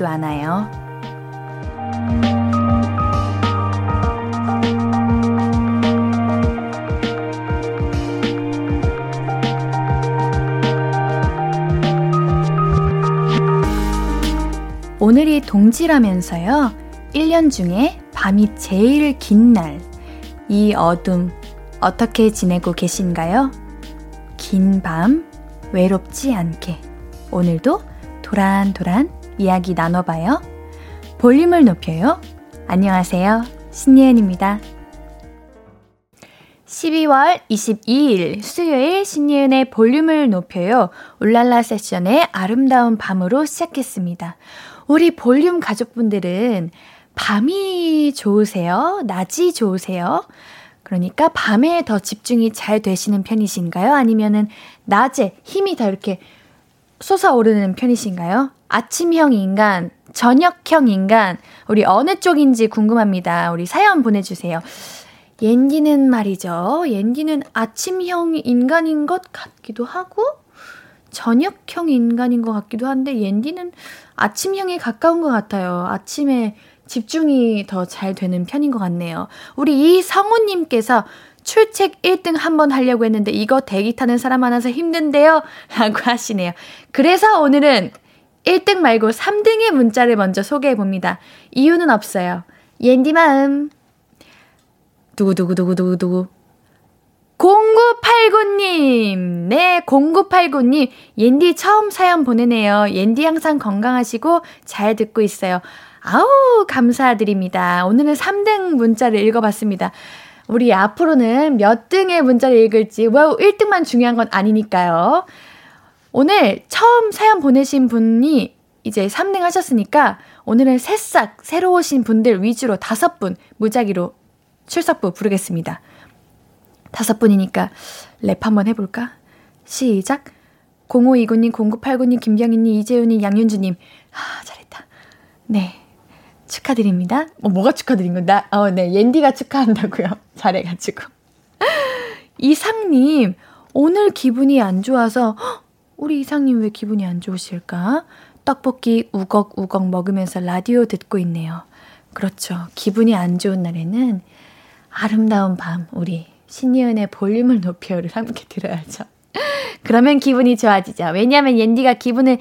외롭지도 않아요. 오늘이 동지라면서요. 1년 중에 밤이 제일 긴 날. 이 어둠, 어떻게 지내고 계신가요? 긴 밤, 외롭지 않게. 오늘도 도란도란 이야기 나눠봐요. 볼륨을 높여요. 안녕하세요. 신예은입니다. 12월 22일 수요일 신예은의 볼륨을 높여요. 울랄라 세션의 아름다운 밤으로 시작했습니다. 우리 볼륨 가족분들은 밤이 좋으세요? 낮이 좋으세요? 그러니까 밤에 더 집중이 잘 되시는 편이신가요? 아니면은 낮에 힘이 더 이렇게 솟아오르는 편이신가요? 아침형 인간, 저녁형 인간, 우리 어느 쪽인지 궁금합니다. 우리 사연 보내주세요. 옌디는 말이죠. 옌디는 아침형 인간인 것 같기도 하고, 저녁형 인간인 것 같기도 한데, 옌디는 아침형에 가까운 것 같아요. 아침에 집중이 더 잘 되는 편인 것 같네요. 우리 이성우님께서 출첵 1등 한번 하려고 했는데 이거 대기 타는 사람 많아서 힘든데요? 라고 하시네요. 그래서 오늘은 1등 말고 3등의 문자를 먼저 소개해 봅니다. 이유는 없어요. 옌디 마음. 두구두구두구두구두구. 0989님! 네, 0989님. 옌디 처음 사연 보내네요. 옌디 항상 건강하시고 잘 듣고 있어요. 아우, 감사드립니다. 오늘은 3등 문자를 읽어봤습니다. 우리 앞으로는 몇 등의 문자를 읽을지, 뭐 1등만 중요한 건 아니니까요. 오늘 처음 사연 보내신 분이 이제 3등 하셨으니까 오늘은 새싹 새로 오신 분들 위주로 다섯 분 무작위로 출석부 부르겠습니다. 다섯 분이니까 랩 한번 해볼까? 시작. 0529님, 0989님, 김경희님, 이재훈님, 양윤주님. 아, 잘했다. 네. 축하드립니다. 어, 뭐가 축하드린 건가? 어, 네. 옌디가 축하한다고요. 잘해가지고. 이상님, 오늘 기분이 안 좋아서, 헉, 우리 이상님 왜 기분이 안 좋으실까? 떡볶이 우걱우걱 먹으면서 라디오 듣고 있네요. 그렇죠. 기분이 안 좋은 날에는 아름다운 밤, 우리 신이은의 볼륨을 높여를 함께 들어야죠. 그러면 기분이 좋아지죠. 왜냐하면 옌디가 기분을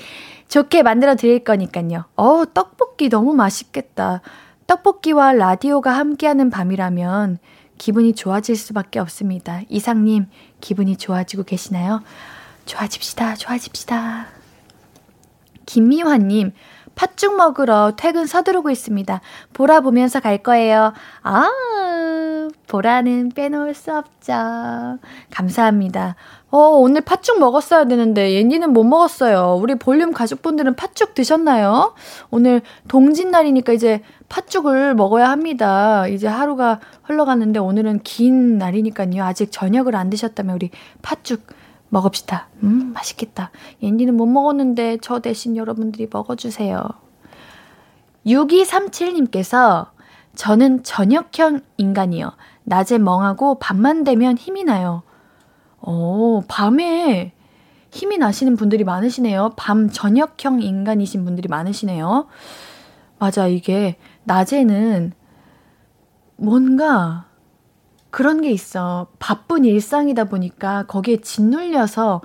좋게 만들어 드릴 거니까요. 어, 떡볶이 너무 맛있겠다. 떡볶이와 라디오가 함께하는 밤이라면 기분이 좋아질 수밖에 없습니다. 이상님, 기분이 좋아지고 계시나요? 좋아집시다, 좋아집시다. 김미화님, 팥죽 먹으러 퇴근 서두르고 있습니다. 보라 보면서 갈 거예요. 아, 보라는 빼놓을 수 없죠. 감사합니다. 어, 오늘 팥죽 먹었어야 되는데, 옌디는 못 먹었어요. 우리 볼륨 가족분들은 팥죽 드셨나요? 오늘 동짓날이니까 이제 팥죽을 먹어야 합니다. 이제 하루가 흘러갔는데, 오늘은 긴 날이니까요. 아직 저녁을 안 드셨다면, 우리 팥죽 먹읍시다. 음, 맛있겠다. 옌디는 못 먹었는데 저 대신 여러분들이 먹어주세요. 6237님께서 저는 저녁형 인간이요. 낮에 멍하고 밤만 되면 힘이 나요. 어, 밤에 힘이 나시는 분들이 많으시네요. 밤 저녁형 인간이신 분들이 많으시네요. 맞아, 이게 낮에는 뭔가 그런 게 있어. 바쁜 일상이다 보니까 거기에 짓눌려서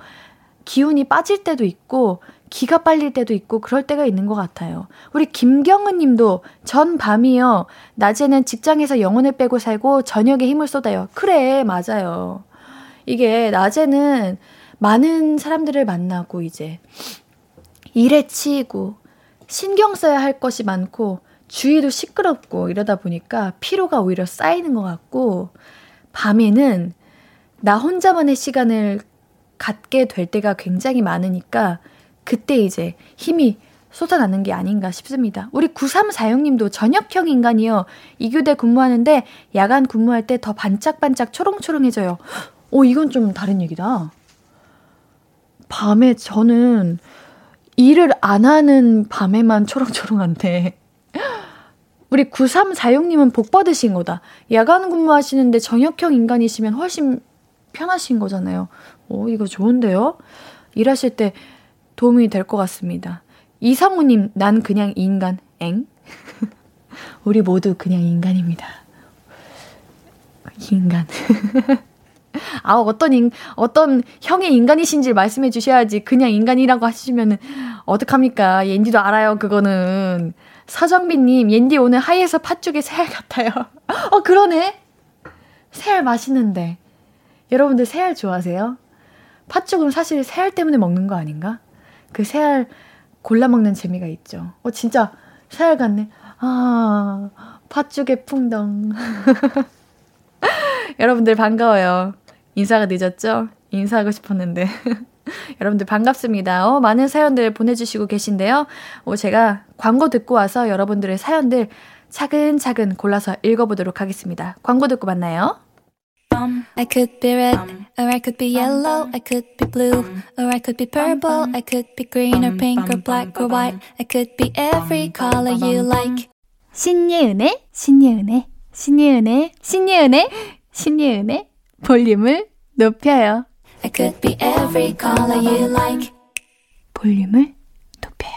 기운이 빠질 때도 있고, 기가 빨릴 때도 있고, 그럴 때가 있는 것 같아요. 우리 김경은 님도 전 밤이요. 낮에는 직장에서 영혼을 빼고 살고, 저녁에 힘을 쏟아요. 그래, 맞아요. 이게 낮에는 많은 사람들을 만나고, 이제, 일에 치이고, 신경 써야 할 것이 많고, 주위도 시끄럽고 이러다 보니까 피로가 오히려 쌓이는 것 같고, 밤에는 나 혼자만의 시간을 갖게 될 때가 굉장히 많으니까 그때 이제 힘이 쏟아나는 게 아닌가 싶습니다. 우리 9346님도 저녁형 인간이요. 이교대 근무하는데 야간 근무할 때 더 반짝반짝 초롱초롱해져요. 오, 이건 좀 다른 얘기다. 밤에 저는 일을 안 하는 밤에만 초롱초롱한데 우리 9346님은 복 받으신 거다. 야간 근무하시는데 정역형 인간이시면 훨씬 편하신 거잖아요. 오, 이거 좋은데요? 일하실 때 도움이 될 것 같습니다. 이성우님, 난 그냥 인간, 엥? 우리 모두 그냥 인간입니다. 인간. 아, 어떤 인, 어떤 형의 인간이신지 말씀해 주셔야지. 그냥 인간이라고 하시면은, 어떡합니까? 옌디도 알아요, 그거는. 서정빈님, 옌디 오늘 하이에서 팥죽에 새알 같아요. 어, 그러네? 새알 맛있는데. 여러분들 새알 좋아하세요? 팥죽은 사실 새알 때문에 먹는 거 아닌가? 그 새알 골라 먹는 재미가 있죠. 어, 진짜 새알 같네. 아, 팥죽의 풍덩. 여러분들 반가워요. 인사가 늦었죠? 인사하고 싶었는데. 여러분들 반갑습니다. 어, 많은 사연들 보내주시고 계신데요. 어, 제가 광고 듣고 와서 여러분들의 사연들 차근차근 골라서 읽어보도록 하겠습니다. 광고 듣고 만나요. I could be red, or I could be yellow, I could be blue, or I could be purple, I could be green or pink or black or white, I could be every color you like. 신예은의, 신예은의, 신예은의, 신예은의, 신예은의 볼륨을 높여요. I could be every color you like. 볼륨을 높여요.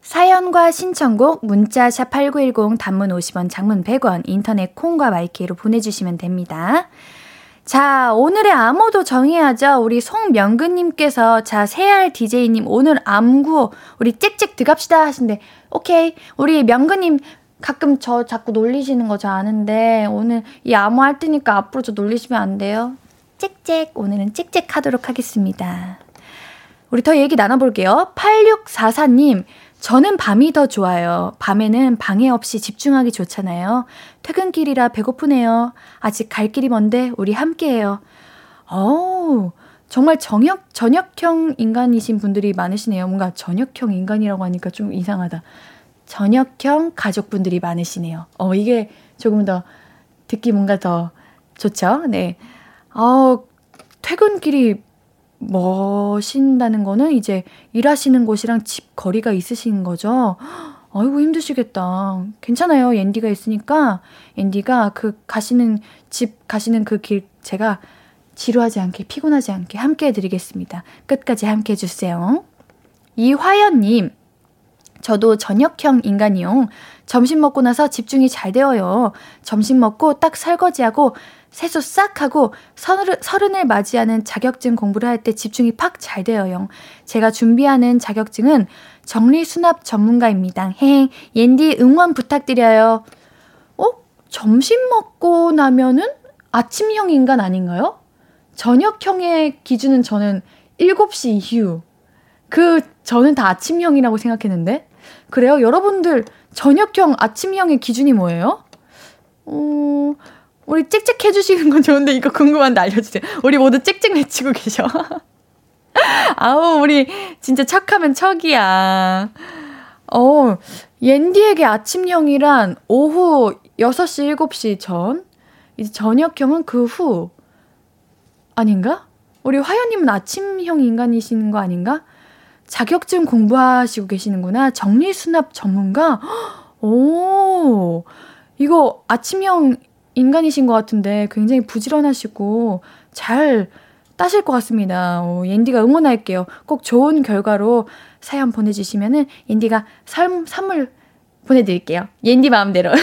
사연과 신청곡 문자 샵 8910 단문 50원 장문 100원 인터넷 콩과 마이케이로 보내주시면 됩니다. 자, 오늘의 암호도 정해야죠. 우리 송명근님께서, 자, 세알 DJ님, 오늘 암구, 우리 짹짹 들어갑시다 하신데, 오케이. 우리 명근님, 가끔 저 자꾸 놀리시는 거 저 아는데, 오늘 이 암호 할 테니까 앞으로 저 놀리시면 안 돼요. 짹짹. 오늘은 짹짹 하도록 하겠습니다. 우리 더 얘기 나눠볼게요. 8644님, 저는 밤이 더 좋아요. 밤에는 방해 없이 집중하기 좋잖아요. 퇴근길이라 배고프네요. 아직 갈 길이 먼데 우리 함께해요. 어우, 정말 저녁, 저녁형 인간이신 분들이 많으시네요. 뭔가 저녁형 인간이라고 하니까 좀 이상하다. 저녁형 가족분들이 많으시네요. 어, 이게 조금 더 듣기 뭔가 더 좋죠? 네. 아, 퇴근길이 멋인다는 거는 이제 일하시는 곳이랑 집 거리가 있으신 거죠. 아이고 힘드시겠다. 괜찮아요. 앤디가 있으니까 앤디가 그 가시는 집 가시는 그 길 제가 지루하지 않게 피곤하지 않게 함께 해드리겠습니다. 끝까지 함께 해주세요. 이화연님, 저도 저녁형 인간이요. 점심 먹고 나서 집중이 잘 되어요. 점심 먹고 딱 설거지하고 세수 싹 하고 서른, 서른을 맞이하는 자격증 공부를 할 때 집중이 팍 잘 되어요. 제가 준비하는 자격증은 정리 수납 전문가입니다. 헤행, 옌디 응원 부탁드려요. 어? 점심 먹고 나면은 아침형 인간 아닌가요? 저녁형의 기준은 저는 7시 이후. 그, 저는 다 아침형이라고 생각했는데. 그래요? 여러분들, 저녁형, 아침형의 기준이 뭐예요? 어, 우리 찍찍 해주시는 건 좋은데 이거 궁금한데 알려주세요. 우리 모두 찍찍 외치고 계셔. 아우, 우리 진짜 척하면 척이야. 어, 옌디에게 아침형이란 오후 6시, 7시 전, 이제 저녁형은 그 후. 아닌가? 우리 화연님은 아침형 인간이신 거 아닌가? 자격증 공부하시고 계시는구나. 정리수납 전문가? 오, 이거 아침형 인간이신 것 같은데 굉장히 부지런하시고 잘 따실 것 같습니다. 오, 옌디가 응원할게요. 꼭 좋은 결과로 사연 보내주시면은 옌디가 선, 선물 보내드릴게요. 옌디 마음대로.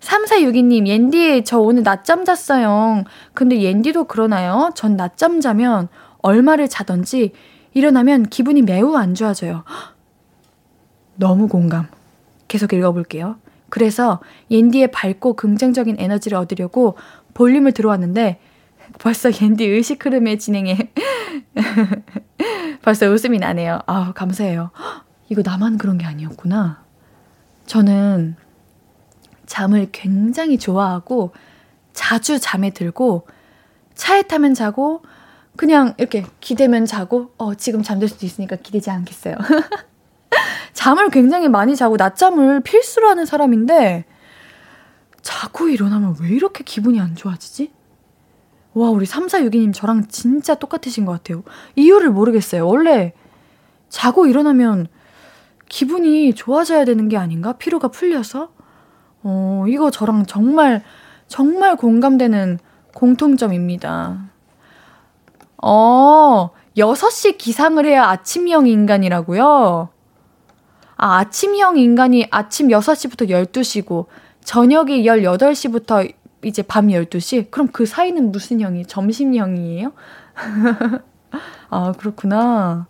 3462님, 옌디, 저 오늘 낮잠 잤어요. 근데 옌디도 그러나요? 전 낮잠 자면 얼마를 자던지 일어나면 기분이 매우 안 좋아져요. 너무 공감. 계속 읽어볼게요. 그래서 옌디의 밝고 긍정적인 에너지를 얻으려고 볼륨을 들어왔는데 벌써 옌디 의식 흐름의 진행에 벌써 웃음이 나네요. 아 감사해요. 이거 나만 그런 게 아니었구나. 저는 잠을 굉장히 좋아하고 자주 잠에 들고 차에 타면 자고 그냥 이렇게 기대면 자고 어 지금 잠들 수도 있으니까 기대지 않겠어요. 잠을 굉장히 많이 자고 낮잠을 필수로 하는 사람인데 자고 일어나면 왜 이렇게 기분이 안 좋아지지? 와, 우리 3462님 저랑 진짜 똑같으신 것 같아요. 이유를 모르겠어요. 원래 자고 일어나면 기분이 좋아져야 되는 게 아닌가? 피로가 풀려서? 어, 이거 저랑 정말, 정말 공감되는 공통점입니다. 어, 6시 기상을 해야 아침형 인간이라고요? 아, 아침형 인간이 아침 6시부터 12시고, 저녁이 18시부터 이제 밤 12시? 그럼 그 사이는 무슨 형이? 점심형이에요? 아, 그렇구나.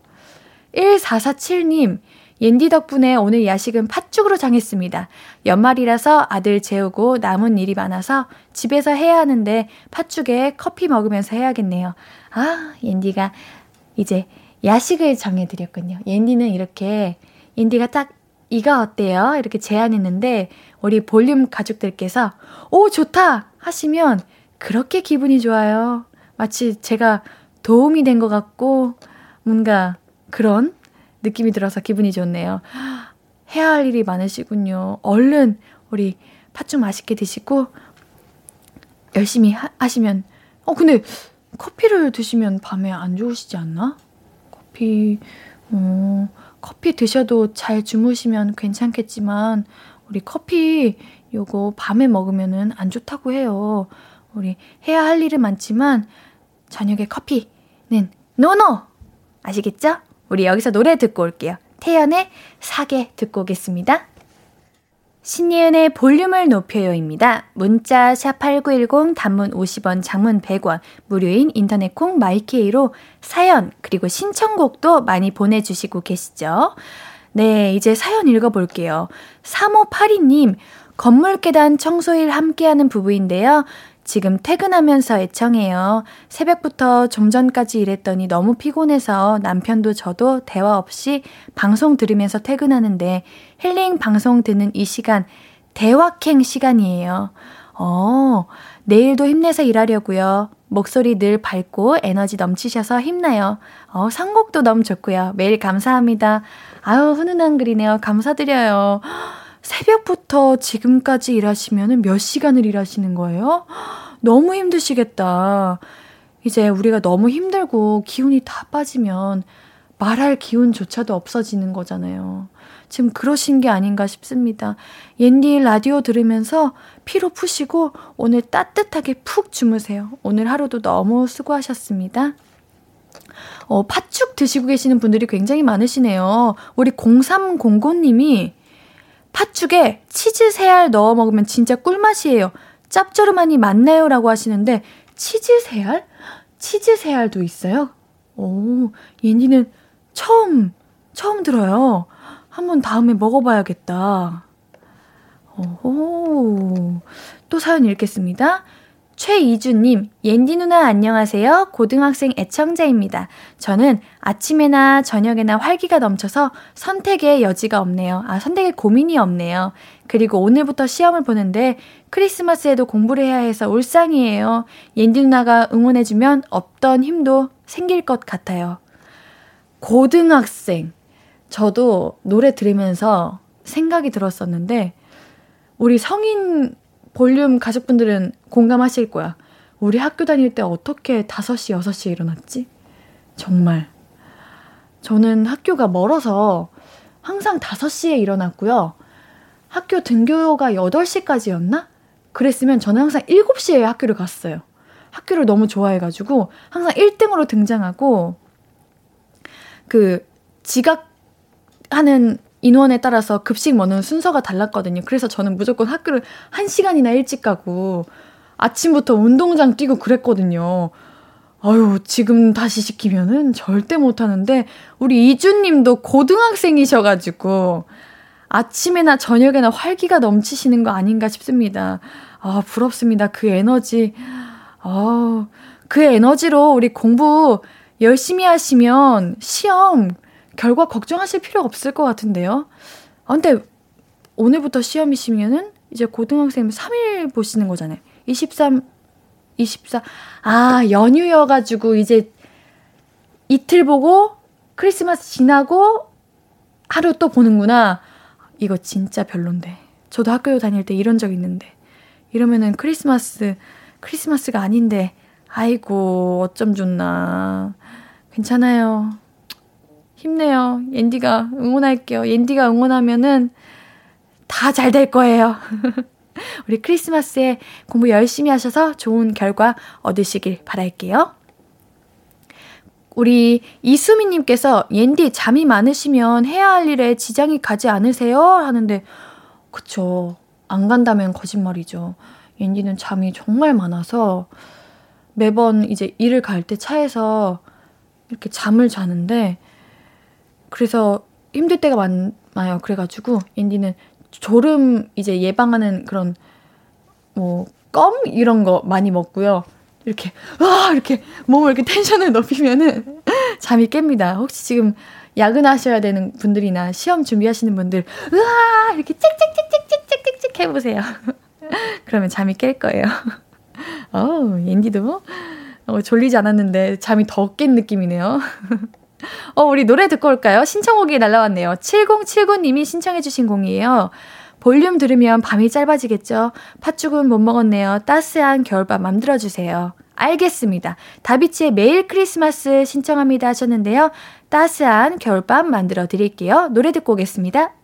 1447님, 옌디 덕분에 오늘 야식은 팥죽으로 정했습니다. 연말이라서 아들 재우고 남은 일이 많아서 집에서 해야 하는데 팥죽에 커피 먹으면서 해야겠네요. 아, 옌디가 이제 야식을 정해드렸군요. 옌디는 이렇게, 옌디가 딱 이거 어때요? 이렇게 제안했는데 우리 볼륨 가족들께서 오 좋다 하시면 그렇게 기분이 좋아요. 마치 제가 도움이 된 것 같고 뭔가 그런 느낌이 들어서 기분이 좋네요. 해야 할 일이 많으시군요. 얼른 우리 팥죽 맛있게 드시고 열심히 하, 하시면 어 근데 커피를 드시면 밤에 안 좋으시지 않나? 커피 어 커피 드셔도 잘 주무시면 괜찮겠지만 우리 커피 요거 밤에 먹으면은 안 좋다고 해요. 우리 해야 할 일은 많지만 저녁에 커피는 no no! 아시겠죠? 우리 여기서 노래 듣고 올게요. 태연의 사계 듣고 오겠습니다. 신예은의 볼륨을 높여요입니다. 문자 샵8910 단문 50원, 장문 100원, 무료인 인터넷 콩 마이케이로 사연 그리고 신청곡도 많이 보내 주시고 계시죠. 네, 이제 사연 읽어 볼게요. 3582님, 건물 계단 청소일 함께하는 부부인데요. 지금 퇴근하면서 애청해요. 새벽부터 좀 전까지 일했더니 너무 피곤해서 남편도 저도 대화 없이 방송 들으면서 퇴근하는데 힐링 방송 듣는 이 시간 대화행 시간이에요. 어, 내일도 힘내서 일하려고요. 목소리 늘 밝고 에너지 넘치셔서 힘나요. 어, 선곡도 너무 좋고요. 매일 감사합니다. 아유, 훈훈한 글이네요. 감사드려요. 새벽부터 지금까지 일하시면 몇 시간을 일하시는 거예요? 너무 힘드시겠다. 이제 우리가 너무 힘들고 기운이 다 빠지면 말할 기운조차도 없어지는 거잖아요. 지금 그러신 게 아닌가 싶습니다. 옌디 라디오 들으면서 피로 푸시고 오늘 따뜻하게 푹 주무세요. 오늘 하루도 너무 수고하셨습니다. 어, 팥죽 드시고 계시는 분들이 굉장히 많으시네요. 우리 0309님이 팥죽에 치즈 새알 넣어 먹으면 진짜 꿀맛이에요. 짭조름하니 맞나요? 라고 하시는데, 치즈 새알? 치즈 새알도 있어요? 오, 옌디는 처음, 처음 들어요. 한번 다음에 먹어봐야겠다. 오, 또 사연 읽겠습니다. 최이주님, 옌디 누나 안녕하세요. 고등학생 애청자입니다. 저는 아침에나 저녁에나 활기가 넘쳐서 선택의 여지가 없네요. 아, 선택의 고민이 없네요. 그리고 오늘부터 시험을 보는데 크리스마스에도 공부를 해야 해서 울상이에요. 옌디 누나가 응원해주면 없던 힘도 생길 것 같아요. 고등학생. 저도 노래 들으면서 생각이 들었었는데, 우리 성인 볼륨 가족분들은 공감하실 거야. 우리 학교 다닐 때 어떻게 5시, 6시에 일어났지? 정말. 저는 학교가 멀어서 항상 5시에 일어났고요. 학교 등교가 8시까지였나? 그랬으면 저는 항상 7시에 학교를 갔어요. 학교를 너무 좋아해가지고 항상 1등으로 등장하고 그 지각하는 인원에 따라서 급식 먹는 순서가 달랐거든요. 그래서 저는 무조건 학교를 1시간이나 일찍 가고 아침부터 운동장 뛰고 그랬거든요. 아유, 지금 다시 시키면은 절대 못 하는데, 우리 이주님도 고등학생이셔 가지고, 아침에나 저녁에나 활기가 넘치시는 거 아닌가 싶습니다. 아, 부럽습니다. 그 에너지. 아, 그 에너지로 우리 공부 열심히 하시면 시험 결과 걱정하실 필요 없을 것 같은데요. 아, 근데 오늘부터 시험이시면은 이제 고등학생이면 3일 보시는 거잖아요. 23, 24. 아, 연휴여가지고 이제 이틀 보고 크리스마스 지나고 하루 또 보는구나. 이거 진짜 별론데. 저도 학교 다닐 때 이런 적 있는데. 이러면은 크리스마스, 크리스마스가 아닌데, 아이고, 어쩜 좋나. 괜찮아요. 힘내요. 옌디가 응원할게요. 옌디가 응원하면은 다 잘 될 거예요. 우리 크리스마스에 공부 열심히 하셔서 좋은 결과 얻으시길 바랄게요. 우리 이수미님께서 옌디 잠이 많으시면 해야 할 일에 지장이 가지 않으세요? 하는데, 그쵸. 안 간다면 거짓말이죠. 옌디는 잠이 정말 많아서 매번 이제 일을 갈 때 차에서 이렇게 잠을 자는데, 그래서 힘들 때가 많아요. 그래가지고 인디는 졸음 이제 예방하는 그런 뭐 껌 이런 거 많이 먹고요. 이렇게 와 이렇게 몸을 이렇게 텐션을 높이면은 잠이 깹니다. 혹시 지금 야근하셔야 되는 분들이나 시험 준비하시는 분들 으아 이렇게 찍찍찍찍찍찍찍 해보세요. 그러면 잠이 깰 거예요. 어우 인디도 뭐, 어, 졸리지 않았는데 잠이 더 깬 느낌이네요. 어, 우리 노래 듣고 올까요? 신청곡이 날라왔네요. 7079님이 신청해주신 곡이에요. 볼륨 들으면 밤이 짧아지겠죠? 팥죽은 못 먹었네요. 따스한 겨울밤 만들어주세요. 알겠습니다. 다비치의 매일 크리스마스 신청합니다 하셨는데요. 따스한 겨울밤 만들어 드릴게요. 노래 듣고 오겠습니다.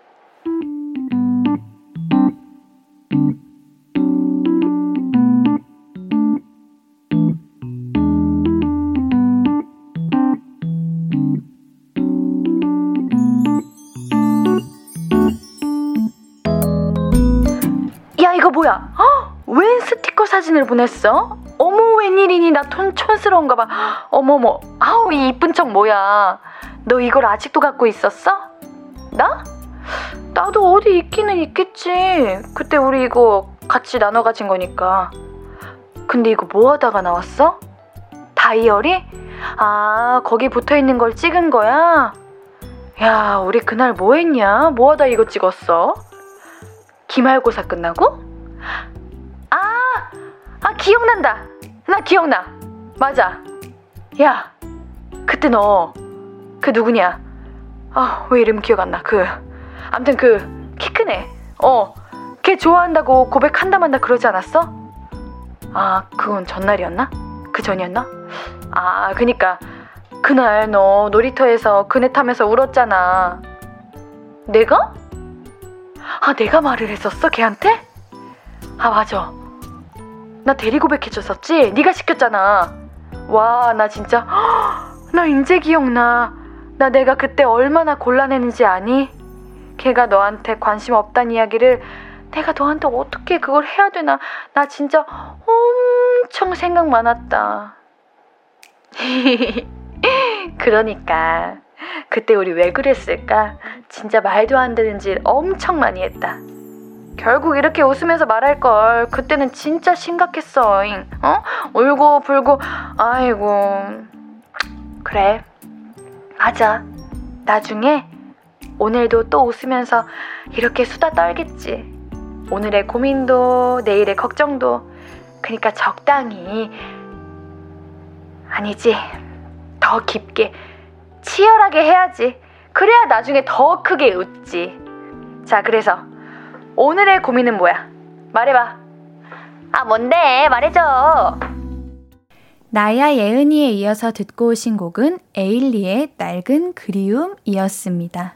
사진을 보냈어? 어머 웬일이니 나 촌, 촌스러운가 봐 어머머 아우 이 이쁜 척 뭐야 너 이걸 아직도 갖고 있었어? 나? 나도 어디 있기는 있겠지 그때 우리 이거 같이 나눠 가진 거니까 근데 이거 뭐 하다가 나왔어? 다이어리? 아 거기 붙어있는 걸 찍은 거야? 야 우리 그날 뭐 했냐? 뭐 하다 이거 찍었어? 기말고사 끝나고? 아, 아, 기억난다. 나 기억나. 맞아. 야, 그때 너, 그 누구냐? 아, 왜 이름 기억 안 나? 그, 암튼 그, 키 큰 애. 어, 걔 좋아한다고 고백한다 만다 그러지 않았어? 아, 그건 전날이었나? 그 전이었나? 아, 그니까, 그날 너 놀이터에서 그네 타면서 울었잖아. 내가? 아, 내가 말을 했었어, 걔한테? 아, 맞아. 나 대리 고백해줬었지? 네가 시켰잖아. 와, 나 진짜, 나 이제 기억나. 나 내가 그때 얼마나 곤란했는지 아니? 걔가 너한테 관심 없다는 이야기를 내가 너한테 어떻게 그걸 해야 되나? 나 진짜 엄청 생각 많았다. 그러니까. 그때 우리 왜 그랬을까? 진짜 말도 안 되는 짓 엄청 많이 했다. 결국 이렇게 웃으면서 말할 걸 그때는 진짜 심각했어. 어? 울고 불고 아이고. 그래. 맞아. 나중에 오늘도 또 웃으면서 이렇게 수다 떨겠지. 오늘의 고민도 내일의 걱정도 그러니까 적당히 아니지. 더 깊게 치열하게 해야지. 그래야 나중에 더 크게 웃지. 자, 그래서 오늘의 고민은 뭐야? 말해봐. 아, 뭔데? 말해줘. 나야 예은이에 이어서 듣고 오신 곡은 에일리의 낡은 그리움이었습니다.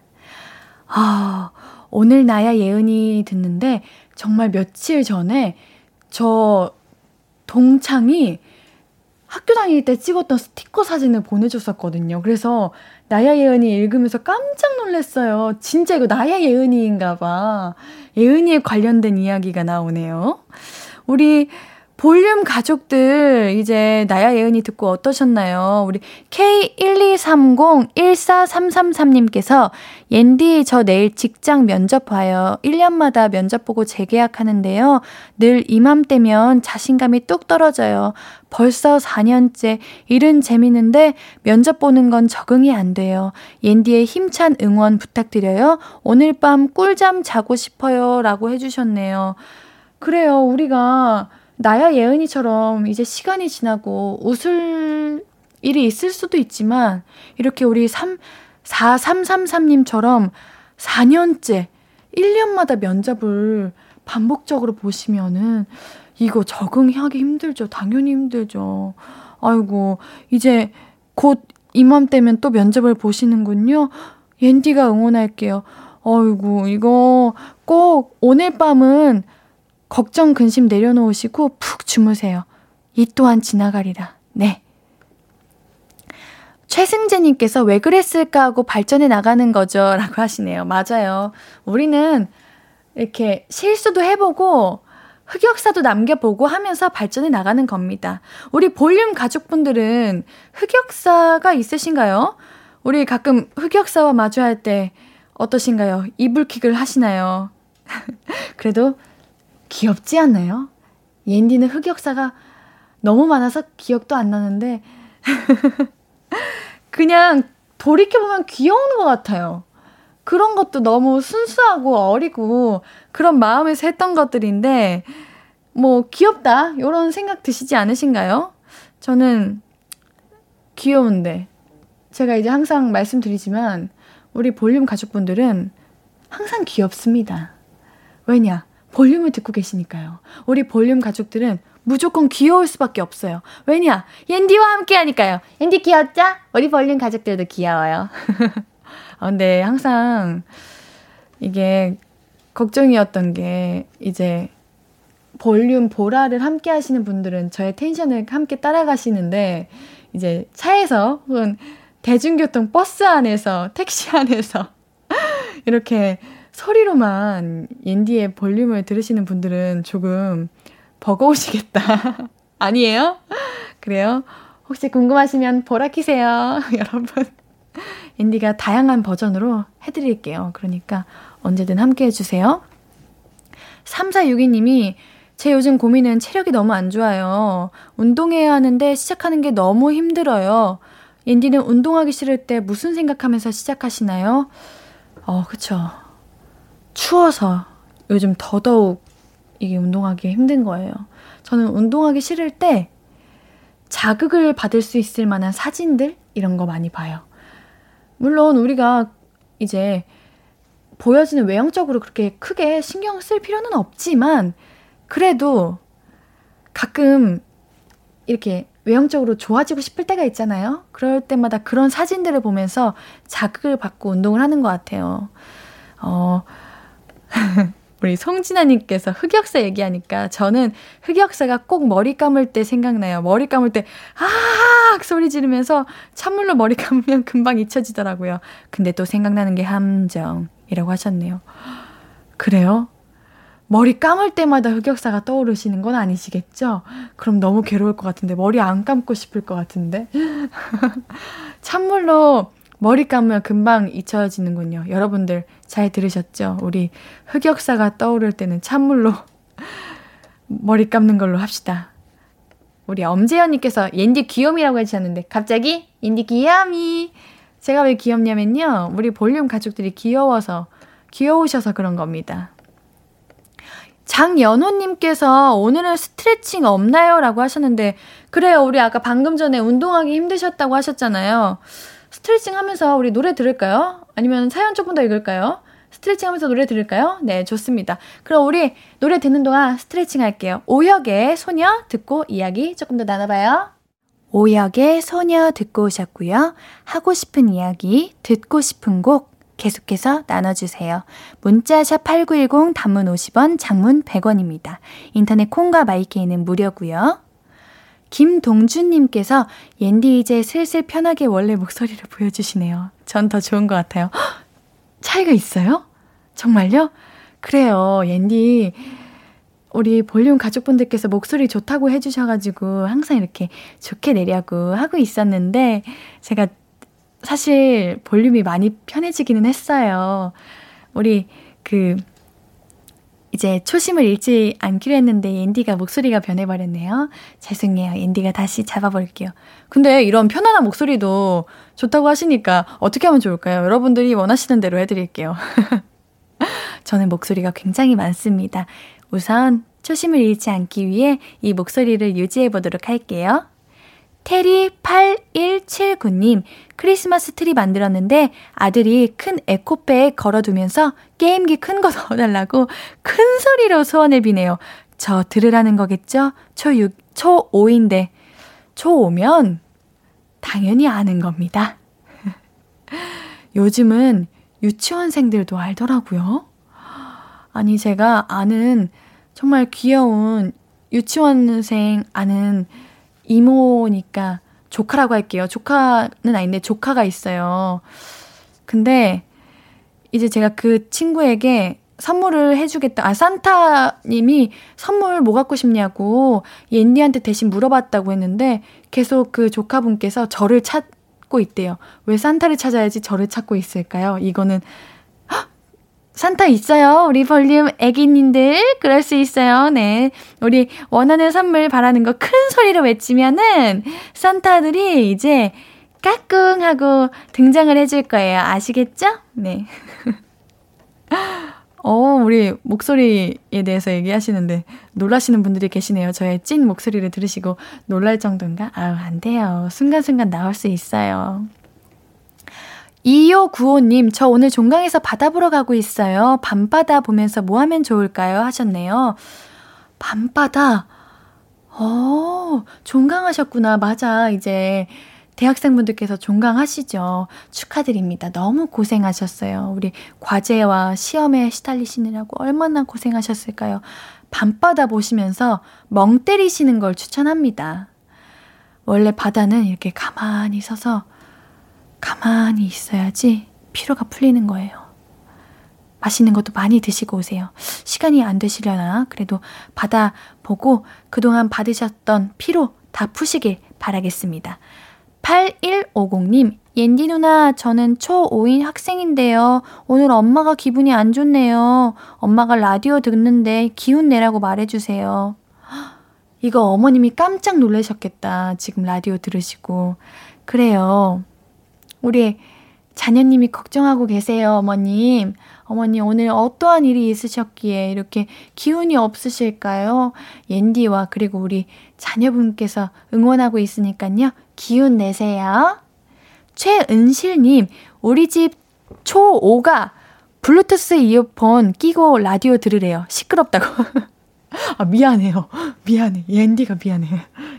아, 오늘 나야 예은이 듣는데 정말 며칠 전에 저 동창이 학교 다닐 때 찍었던 스티커 사진을 보내줬었거든요. 그래서 나야 예은이 읽으면서 깜짝 놀랐어요. 진짜 이거 나야 예은이인가 봐. 예은이에 관련된 이야기가 나오네요. 우리 볼륨 가족들, 이제 나야 예은이 듣고 어떠셨나요? 우리 K123014333님께서 옌디 저 내일 직장 면접 봐요. 1년마다 면접 보고 재계약하는데요. 늘 이맘때면 자신감이 뚝 떨어져요. 벌써 4년째 일은 재밌는데 면접 보는 건 적응이 안 돼요. 옌디의 힘찬 응원 부탁드려요. 오늘 밤 꿀잠 자고 싶어요. 라고 해 주셨네요. 그래요. 우리가 나야 예은이처럼 이제 시간이 지나고 웃을 일이 있을 수도 있지만 이렇게 우리 3 4333님처럼 4년째 1년마다 면접을 반복적으로 보시면은 이거 적응하기 힘들죠. 당연히 힘들죠. 아이고, 이제 곧 이맘때면 또 면접을 보시는군요. 옌디가 응원할게요. 아이고, 이거 꼭 오늘 밤은 걱정, 근심 내려놓으시고 푹 주무세요. 이 또한 지나가리라. 네. 최승재님께서 왜 그랬을까 하고 발전해 나가는 거죠. 라고 하시네요. 맞아요. 우리는 이렇게 실수도 해보고 흑역사도 남겨보고 하면서 발전해 나가는 겁니다. 우리 볼륨 가족분들은 흑역사가 있으신가요? 우리 가끔 흑역사와 마주할 때 어떠신가요? 이불킥을 하시나요? 그래도 귀엽지 않나요? 옌디는 흑역사가 너무 많아서 기억도 안 나는데, 그냥 돌이켜보면 귀여운 것 같아요. 그런 것도 너무 순수하고 어리고 그런 마음에서 했던 것들인데, 뭐, 귀엽다. 이런 생각 드시지 않으신가요? 저는 귀여운데. 제가 이제 항상 말씀드리지만, 우리 볼륨 가족분들은 항상 귀엽습니다. 왜냐? 볼륨을 듣고 계시니까요. 우리 볼륨 가족들은 무조건 귀여울 수밖에 없어요. 왜냐? 옌디와 함께 하니까요. 옌디 귀엽죠? 우리 볼륨 가족들도 귀여워요. 아, 근데 항상 이게 걱정이었던 게 이제 볼륨 보라를 함께 하시는 분들은 저의 텐션을 함께 따라가시는데 이제 차에서 혹은 대중교통 버스 안에서 택시 안에서 이렇게 소리로만 옌디의 볼륨을 들으시는 분들은 조금 버거우시겠다. 아니에요? 그래요? 혹시 궁금하시면 보라 키세요. 여러분. 옌디가 다양한 버전으로 해드릴게요. 그러니까 언제든 함께 해주세요. 3462님이 제 요즘 고민은 체력이 너무 안 좋아요. 운동해야 하는데 시작하는 게 너무 힘들어요. 옌디는 운동하기 싫을 때 무슨 생각하면서 시작하시나요? 어, 그쵸. 추워서 요즘 더더욱 이게 운동하기 힘든 거예요. 저는 운동하기 싫을 때 자극을 받을 수 있을 만한 사진들 이런 거 많이 봐요. 물론 우리가 이제 보여지는 외형적으로 그렇게 크게 신경 쓸 필요는 없지만 그래도 가끔 이렇게 외형적으로 좋아지고 싶을 때가 있잖아요. 그럴 때마다 그런 사진들을 보면서 자극을 받고 운동을 하는 것 같아요. 어, 우리 송진아님께서 흑역사 얘기하니까 저는 흑역사가 꼭 머리 감을 때 생각나요. 머리 감을 때, 아! 소리 지르면서 찬물로 머리 감으면 금방 잊혀지더라고요. 근데 또 생각나는 게 함정이라고 하셨네요. 그래요? 머리 감을 때마다 흑역사가 떠오르시는 건 아니시겠죠? 그럼 너무 괴로울 것 같은데, 머리 안 감고 싶을 것 같은데. 찬물로 머리 감으면 금방 잊혀지는군요. 여러분들 잘 들으셨죠? 우리 흑역사가 떠오를 때는 찬물로 머리 감는 걸로 합시다. 우리 엄재현님께서 옌디 귀요미라고 해주셨는데 갑자기 옌디 귀요미 제가 왜 귀엽냐면요. 우리 볼륨 가족들이 귀여워서 귀여우셔서 그런 겁니다. 장연호님께서 오늘은 스트레칭 없나요? 라고 하셨는데 그래요. 우리 아까 방금 전에 운동하기 힘드셨다고 하셨잖아요. 스트레칭 하면서 우리 노래 들을까요? 아니면 사연 조금 더 읽을까요? 스트레칭 하면서 노래 들을까요? 네, 좋습니다. 그럼 우리 노래 듣는 동안 스트레칭 할게요. 오혁의 소녀 듣고 이야기 조금 더 나눠봐요. 오혁의 소녀 듣고 오셨고요. 하고 싶은 이야기, 듣고 싶은 곡 계속해서 나눠주세요. 문자샵 8910 단문 50원, 장문 100원입니다. 인터넷 콩과 마이케이는 무료고요. 김동준님께서 옌디 이제 슬슬 편하게 원래 목소리를 보여주시네요. 전 더 좋은 것 같아요. 차이가 있어요? 정말요? 그래요. 옌디 우리 볼륨 가족분들께서 목소리 좋다고 해주셔가지고 항상 이렇게 좋게 내려고 하고 있었는데 제가 사실 볼륨이 많이 편해지기는 했어요. 우리 그 이제 초심을 잃지 않기로 했는데 앤디가 목소리가 변해버렸네요. 죄송해요. 앤디가 다시 잡아볼게요. 근데 이런 편안한 목소리도 좋다고 하시니까 어떻게 하면 좋을까요? 여러분들이 원하시는 대로 해드릴게요. 저는 목소리가 굉장히 많습니다. 우선 초심을 잃지 않기 위해 이 목소리를 유지해 보도록 할게요. 테리8179님, 크리스마스 트리 만들었는데 아들이 큰 에코백에 걸어두면서 게임기 큰 거 넣어달라고 큰 소리로 소원을 비네요. 저 들으라는 거겠죠? 초 6, 초 5인데, 초 5면 당연히 아는 겁니다. 요즘은 유치원생들도 알더라고요. 아니, 제가 아는 정말 귀여운 유치원생 아는 이모니까 조카라고 할게요. 조카는 아닌데 조카가 있어요. 근데 이제 제가 그 친구에게 선물을 해주겠다. 아, 산타님이 선물 뭐 갖고 싶냐고 옌디한테 대신 물어봤다고 했는데 계속 그 조카분께서 저를 찾고 있대요. 왜 산타를 찾아야지 저를 찾고 있을까요? 이거는 산타 있어요. 우리 볼륨 애기님들. 그럴 수 있어요. 네. 우리 원하는 선물 바라는 거 큰 소리로 외치면은 산타들이 이제 까꿍 하고 등장을 해줄 거예요. 아시겠죠? 네. 어, 우리 목소리에 대해서 얘기하시는데 놀라시는 분들이 계시네요. 저의 찐 목소리를 들으시고 놀랄 정도인가? 아유, 안 돼요. 순간순간 나올 수 있어요. 2595님, 저 오늘 종강에서 바다 보러 가고 있어요. 밤바다 보면서 뭐 하면 좋을까요? 하셨네요. 밤바다. 어, 종강하셨구나. 맞아. 이제 대학생분들께서 종강하시죠. 축하드립니다. 너무 고생하셨어요. 우리 과제와 시험에 시달리시느라고 얼마나 고생하셨을까요? 밤바다 보시면서 멍 때리시는 걸 추천합니다. 원래 바다는 이렇게 가만히 서서 가만히 있어야지 피로가 풀리는 거예요. 맛있는 것도 많이 드시고 오세요. 시간이 안 되시려나 그래도 받아 보고 그동안 받으셨던 피로 다 푸시길 바라겠습니다. 8150님, 옌디 누나, 저는 초5인 학생인데요. 오늘 엄마가 기분이 안 좋네요. 엄마가 라디오 듣는데 기운 내라고 말해주세요. 이거 어머님이 깜짝 놀라셨겠다. 지금 라디오 들으시고. 그래요. 우리 자녀님이 걱정하고 계세요, 어머님. 어머니, 오늘 어떠한 일이 있으셨기에 이렇게 기운이 없으실까요? 옌디와 그리고 우리 자녀분께서 응원하고 있으니까요. 기운 내세요. 최은실님, 우리 집 초5가 블루투스 이어폰 끼고 라디오 들으래요. 시끄럽다고. 아, 미안해요. 미안해. 옌디가 미안해.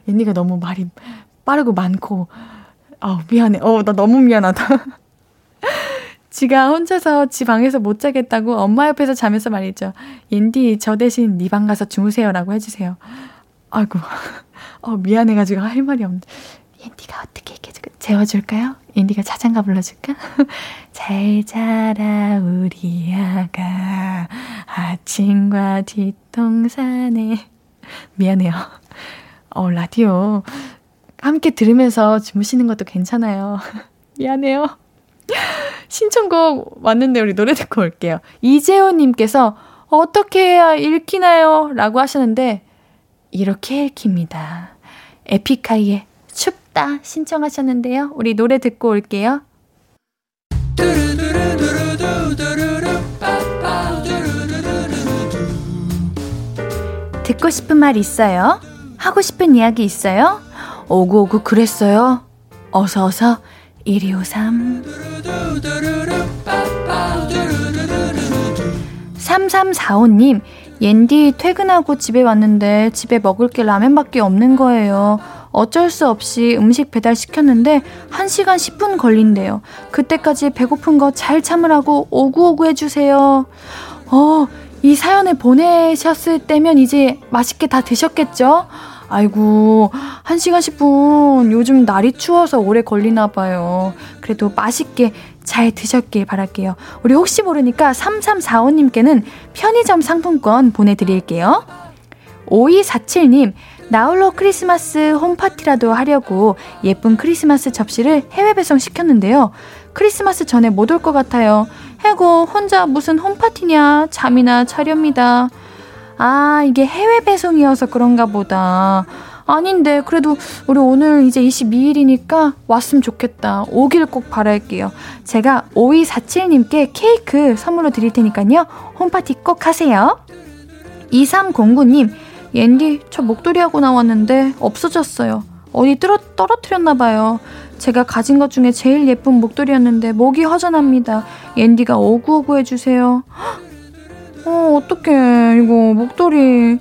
옌디가 너무 말이 빠르고 많고. 아, 미안해. 어, 나 너무 미안하다. 지가 혼자서 지 방에서 못 자겠다고 엄마 옆에서 자면서 말이죠. 옌디, 저 대신 네 방 가서 주무세요라고 해주세요. 아이고, 어, 미안해가지고 할 말이 없는데. 옌디가 어떻게 이렇게 재워줄까요? 옌디가 자장가 불러줄까? 잘 자라 우리 아가 아침과 뒷동산에 미안해요. 어 라디오 함께 들으면서 주무시는 것도 괜찮아요. 미안해요. 신청곡 왔는데 우리 노래 듣고 올게요. 이재호님께서 어떻게 해야 읽히나요? 라고 하셨는데 이렇게 읽힙니다. 에픽하이의 춥다 신청하셨는데요. 우리 노래 듣고 올게요. 듣고 싶은 말 있어요? 하고 싶은 이야기 있어요? 오구오구 그랬어요? 어서어서 1253 3345님 옌디 퇴근하고 집에 왔는데 집에 먹을 게 라면밖에 없는 거예요. 어쩔 수 없이 음식 배달 시켰는데 1시간 10분 걸린대요. 그때까지 배고픈 거 잘 참으라고 오구오구 해주세요. 어, 이 사연을 보내셨을 때면 이제 맛있게 다 드셨겠죠? 아이고, 1시간 10분 요즘 날이 추워서 오래 걸리나 봐요. 그래도 맛있게 잘 드셨길 바랄게요. 우리 혹시 모르니까 3345님께는 편의점 상품권 보내드릴게요. 5247님, 나홀로 크리스마스 홈파티라도 하려고 예쁜 크리스마스 접시를 해외 배송 시켰는데요. 크리스마스 전에 못 올 것 같아요. 해고 혼자 무슨 홈파티냐 잠이나 차렵니다. 아 이게 해외 배송이어서 그런가 보다. 아닌데 그래도 우리 오늘 이제 22일이니까 왔으면 좋겠다. 오길 꼭 바랄게요. 제가 5247님께 케이크 선물로 드릴 테니까요. 홈파티 꼭 하세요. 2309님 옌디 저 목도리 하고 나왔는데 없어졌어요. 어디 떨어, 떨어뜨렸나봐요. 제가 가진 것 중에 제일 예쁜 목도리였는데 목이 허전합니다. 옌디가 오구오구 해주세요. 어, 어떡해. 이거 목도리.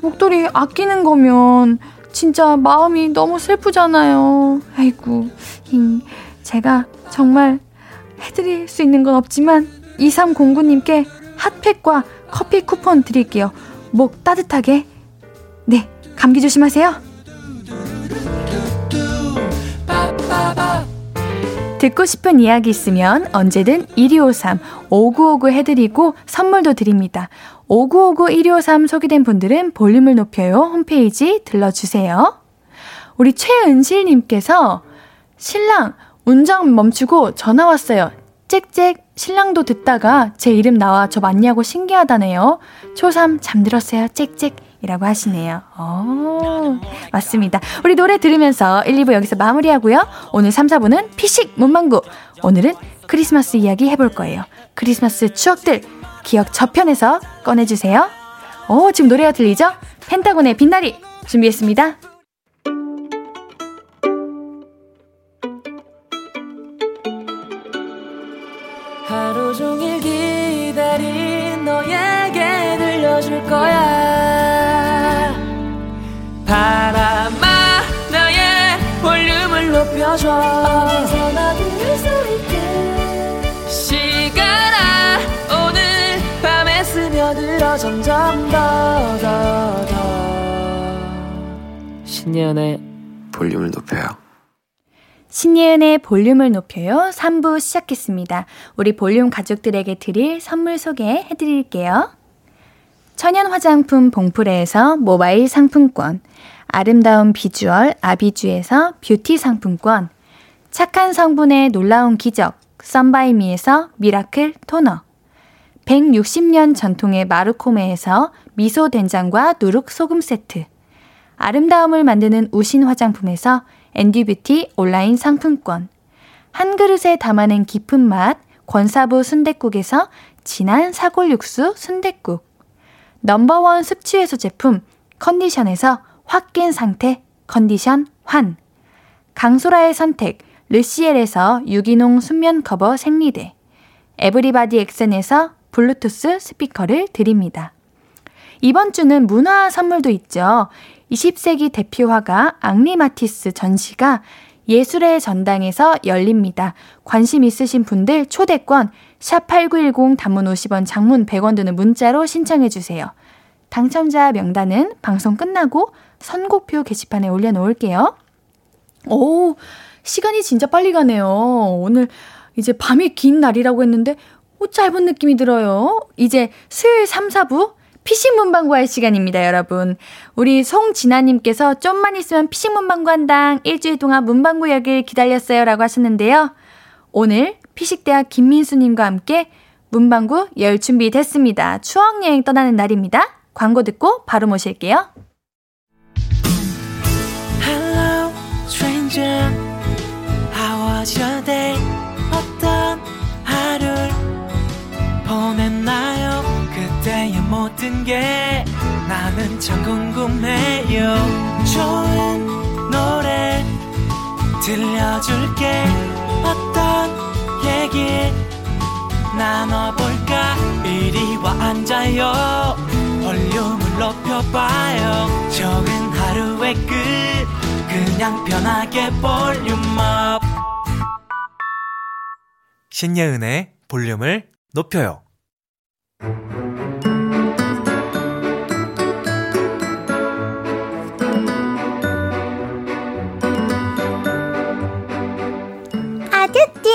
목도리 아끼는 거면 진짜 마음이 너무 슬프잖아요. 아이고, 힝. 제가 정말 해드릴 수 있는 건 없지만 2309님께 핫팩과 커피 쿠폰 드릴게요. 목 따뜻하게. 네, 감기 조심하세요. 듣고 싶은 이야기 있으면 언제든 1253 5959 해드리고 선물도 드립니다. 5959 1253 소개된 분들은 볼륨을 높여요 홈페이지 들러주세요. 우리 최은실님께서 신랑 운전 멈추고 전화 왔어요. 짹짹 신랑도 듣다가 제 이름 나와 저 맞냐고 신기하다네요. 초3 잠들었어요. 짹짹 이라고 하시네요. 어, 맞습니다. 우리 노래 들으면서 1, 2부 여기서 마무리하고요. 오늘 3, 4부는 피식 문방구. 오늘은 크리스마스 이야기 해볼 거예요. 크리스마스 추억들 기억 저편에서 꺼내주세요. 오, 지금 노래가 들리죠? 펜타곤의 빛나리 준비했습니다. 하루 종일 기다린 너에게 들려줄 거야 바람아 나의 볼륨을 높여줘 어디서나 들을 수 있게 시간아 오늘 밤에 스며들어 점점 더 더 더 신예은의 볼륨을 높여요 신예은의 볼륨을 높여요 3부 시작했습니다. 우리 볼륨 가족들에게 드릴 선물 소개해 드릴게요. 천연 화장품 봉프레에서 모바일 상품권, 아름다운 비주얼 아비주에서 뷰티 상품권, 착한 성분의 놀라운 기적 썬바이미에서 미라클 토너, 160년 전통의 마르코메에서 미소 된장과 누룩 소금 세트, 아름다움을 만드는 우신 화장품에서 앤디뷰티 온라인 상품권, 한 그릇에 담아낸 깊은 맛 권사부 순댓국에서 진한 사골 육수 순댓국, 넘버원 숙취 해소 제품 컨디션에서 확 깬 상태 컨디션 환 강소라의 선택 르시엘에서 유기농 순면 커버 생리대 에브리바디 엑센에서 블루투스 스피커를 드립니다. 이번 주는 문화 선물도 있죠. 20세기 대표 화가 앙리 마티스 전시가 예술의 전당에서 열립니다. 관심 있으신 분들 초대권 샵8910 단문 50원 장문 100원 드는 문자로 신청해 주세요. 당첨자 명단은 방송 끝나고 선곡표 게시판에 올려놓을게요. 오, 시간이 진짜 빨리 가네요. 오늘 이제 밤이 긴 날이라고 했는데, 오, 짧은 느낌이 들어요. 이제 수요일 3, 4부 피싱 문방구 할 시간입니다, 여러분. 우리 송진아님께서 좀만 있으면 피싱 문방구 한당 일주일 동안 문방구 열길 기다렸어요. 라고 하셨는데요. 오늘 피식대학 김민수님과 함께 문방구 열 준비 됐습니다. 추억여행 떠나는 날입니다. 광고 듣고 바로 모실게요. Hello, stranger. How was your day? 어떤 하루를 보냈나요? 그때의 모든 게 나는 참 궁금해요. 좋은 노래 들려줄게. 어떤 나눠볼까? 이리 와 앉아요. 볼륨을 높여봐요. 적은 하루의 끝. 그냥 편하게 볼륨업. 신예은의 볼륨을 높여요. 아저씨,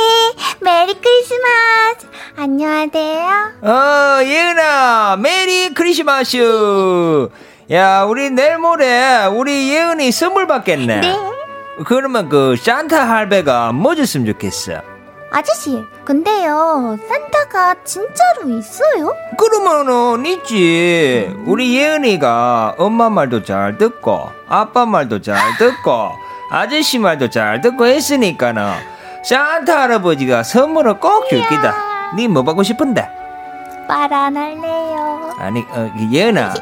메리 크리스마스. 안녕하세요. 어, 예은아, 메리 크리스마스. 야, 우리 내일 모레 우리 예은이 선물 받겠네. 네. 그러면 그 산타 할배가 뭐 줬으면 좋겠어? 아저씨, 근데요, 산타가 진짜로 있어요? 그러면은 있지. 우리 예은이가 엄마 말도 잘 듣고 아빠 말도 잘 듣고 아저씨 말도 잘 듣고 했으니까는 산타 할아버지가 선물을 꼭 줄 기다. 니뭐 받고 싶은데? 말 안 할래요. 아니 어, 그 예은아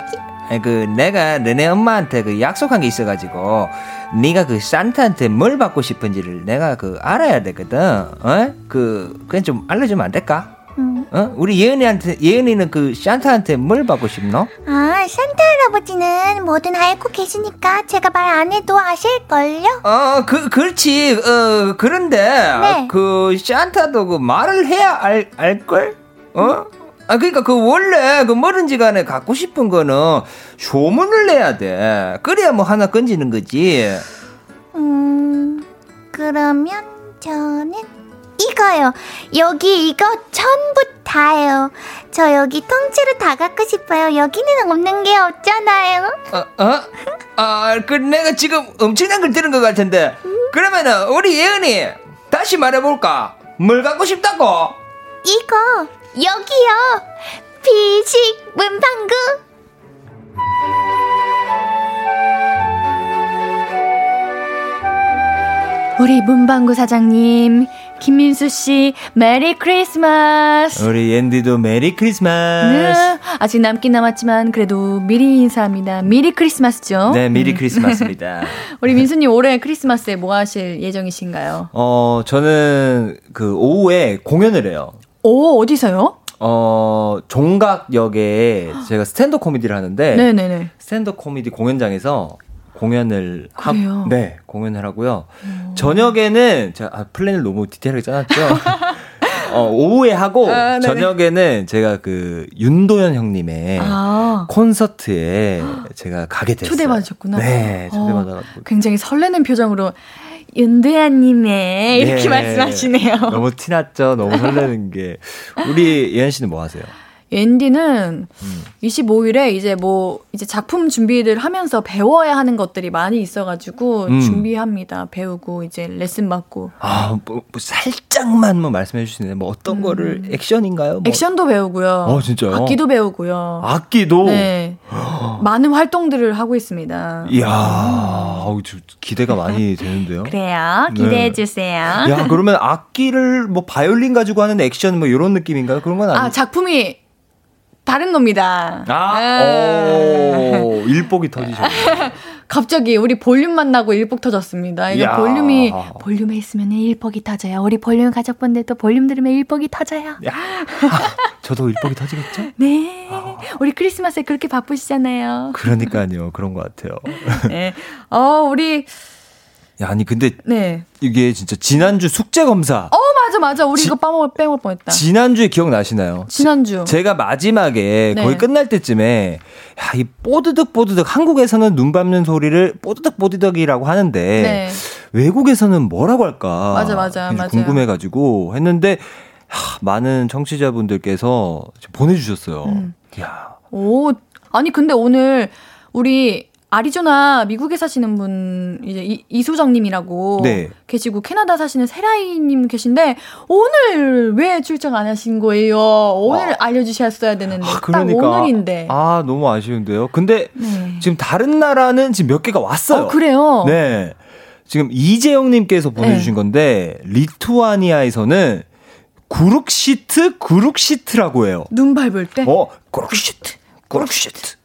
그 내가 너네 엄마한테 그 약속한 게 있어가지고 네가 그 산타한테 뭘 받고 싶은지를 내가 그 알아야 되거든 어? 그 그냥 좀 알려주면 안 될까? 음. 어? 우리 예은이한테 예은이는 그 산타한테 뭘 받고 싶노? 아, 산타 할아버지는 뭐든 알고 계시니까 제가 말 안 해도 아실걸요? 어, 그 그렇지. 어, 그런데 네. 그 산타도 그 말을 해야 알 알걸? 어? 아 그러니까 그 원래 그 뭐든지 간에 갖고 싶은 거는 소문을 내야 돼. 그래야 뭐 하나 건지는 거지. 음, 그러면 저는 이거요. 여기 이거 전부 다요. 저 여기 통째로 다 갖고 싶어요. 여기는 없는 게 없잖아요. 어? 어? 아, 그 내가 지금 엄청난 걸 들은 것 같은데. 그러면은 우리 예은이 다시 말해볼까? 뭘 갖고 싶다고? 이거 여기요. 비식 문방구. 우리 문방구 사장님, 김민수 씨, 메리 크리스마스. 우리 옌디도 메리 크리스마스. 네, 아직 남긴 남았지만 그래도 미리 인사합니다. 미리 크리스마스죠? 네, 미리 음. 크리스마스입니다. 우리 민수님 올해 크리스마스에 뭐 하실 예정이신가요? 어, 저는 그 오후에 공연을 해요. 오, 어디서요? 어, 종각역에 제가 스탠드 코미디를 하는데 네네네. 스탠드 코미디 공연장에서 공연을 그래요? 하, 네, 공연을 하고요. 저녁에는 제가 아, 플랜을 너무 디테일하게 짜놨죠. 어, 오후에 하고 아. 저녁에는 제가 그 윤도현 형님의 아, 콘서트에 제가 가게 됐어요. 초대받으셨구나. 네, 어, 초대받아가지고. 굉장히 설레는 표정으로 윤도현님의 이렇게 네. 말씀하시네요. 너무 티났죠. 너무 설레는 게. 우리 예은 씨는 뭐 하세요? 앤디는 음. 25일에 이제 뭐 이제 작품 준비를 하면서 배워야 하는 것들이 많이 있어가지고 음. 준비합니다. 배우고 이제 레슨 받고 아, 뭐, 뭐 살짝만 뭐 말씀해 주시는데 뭐 어떤 거를 액션인가요? 뭐 음. 액션도 배우고요. 어, 진짜요? 악기도 배우고요. 악기도. 네. 많은 활동들을 하고 있습니다. 이야, 저 기대가 많이 되는데요. 그래요. 네. 기대해 주세요. 야, 그러면 악기를 뭐 바이올린 가지고 하는 액션 뭐 이런 느낌인가요? 그런 건 아니죠? 아, 작품이 다른 겁니다. 아, 네. 오, 일복이 터지셨네. 갑자기 우리 볼륨 만나고 일복 터졌습니다. 이야. 볼륨이 볼륨에 있으면 일복이 터져요. 우리 볼륨 가족분들도 볼륨 들으면 일복이 터져요. 야, 저도 일복이 터지겠죠? 네. 우리 크리스마스에 그렇게 바쁘시잖아요. 그러니까요, 그런 것 같아요. 네. 어, 우리 야, 아니 근데 네. 이게 진짜 지난주 숙제 검사. 어, 맞아 맞아. 우리 지- 이거 빠먹을 빼먹을 뻔했다. 지난주에 기억나시나요? 지난주. 제가 마지막에 네. 거의 끝날 때쯤에 야, 이 뽀드득 뽀드득 한국에서는 눈 밟는 소리를 뽀드득 뽀드득이라고 하는데 네. 외국에서는 뭐라고 할까? 맞아, 맞아, 굉장히 맞아요. 궁금해 가지고 했는데 하, 많은 청취자분들께서 보내 주셨어요. 음. 야, 오, 아니 근데 오늘 우리 아리조나 미국에 사시는 분 이제 이, 이소정님이라고 네. 계시고 캐나다 사시는 세라이님 계신데 오늘 왜 출장 안 하신 거예요? 오늘 알려주셨어야 되는데 아, 딱 오늘인데. 아 너무 아쉬운데요. 근데 네. 지금 다른 나라는 지금 몇 개가 왔어요. 어, 그래요. 네. 지금 이재영님께서 보내주신 네. 건데 리투아니아에서는 구룩시트 구룩시트라고 해요. 눈 밟을 때. 어, 구룩시트, 구룩시트.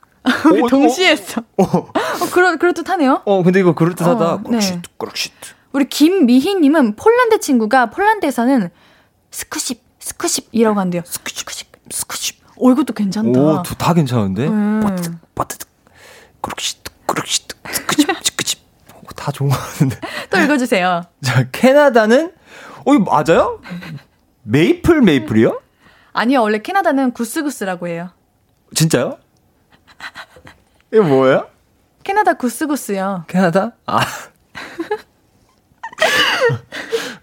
우리 어, 동시에 했어. 어, 어, 그러 그럴듯하네요. 어, 근데 이거 그럴듯하다. 어, 네. 구룩시트. 우리 김미희님은 폴란드 친구가 폴란드에서는 스쿠십 스쿠십이라고 한대요. 스쿠십 스쿠십. 어 이것도 괜찮다. 오, 두- 다 괜찮은데? 음. 빠뜨득, 빠뜨득. 구룩시트, 구룩시트. 스크집, 스크집. 어, 다 좋은 거 같은데. 또 읽어주세요. 자, 캐나다는, 어, 이거 맞아요? maple maple이요? 아니요 원래 캐나다는 goose goose라고 해요. 진짜요? 이거 뭐예요? 캐나다 goose goose요. 캐나다? 아.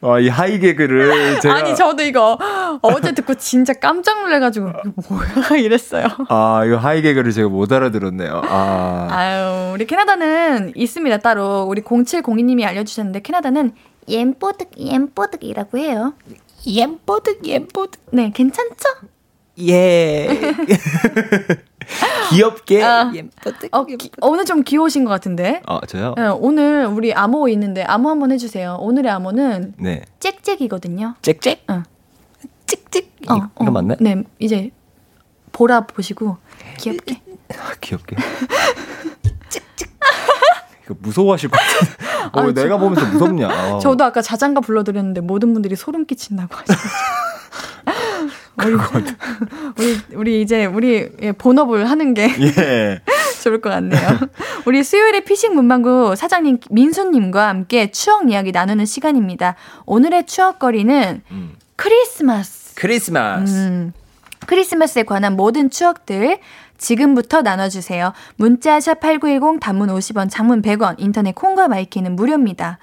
아, 이 하이 개그를 제가 아니 저도 이거 어제 듣고 진짜 깜짝 놀래가지고 뭐야 이랬어요. 아 이거 하이 개그를 제가 못 알아들었네요. 아 아유 우리 캐나다는 있습니다 따로 우리 0702님이 알려주셨는데 캐나다는 옌뽀득 옌뽀득이라고 해요. 옌뽀득 옌뽀득 네 괜찮죠? 예 귀엽게 아. 옌뽀득 어, 기, 오늘 좀 귀여우신 것 같은데. 아 저요? 네, 오늘 우리 암호 있는데 암호 한번 해주세요. 오늘의 암호는 네 짹짹이거든요. 짹짹 응. 찍찍 어, 이- 이거 어. 맞나요? 네, 이제 보라 보시고 귀엽게. 아, 귀엽게. 이거 무서워하실 것 같아. 어, 왜 아, 내가 보면서 무섭냐. 어. 저도 아까 자장가 불러드렸는데 모든 분들이 소름 끼친다고 하시더라고요. 우리, 우리 우리 이제 우리 예, 본업을 하는 게 예. 좋을 것 같네요. 우리 수요일에 피식 문방구 사장님 민수님과 함께 추억 이야기 나누는 시간입니다. 오늘의 추억거리는 음. 크리스마스. 크리스마스. 음, 크리스마스에 관한 모든 추억들 지금부터 나눠주세요. 문자 샵8910 단문 50원, 장문 100원, 인터넷 콩과 마이케이는 무료입니다.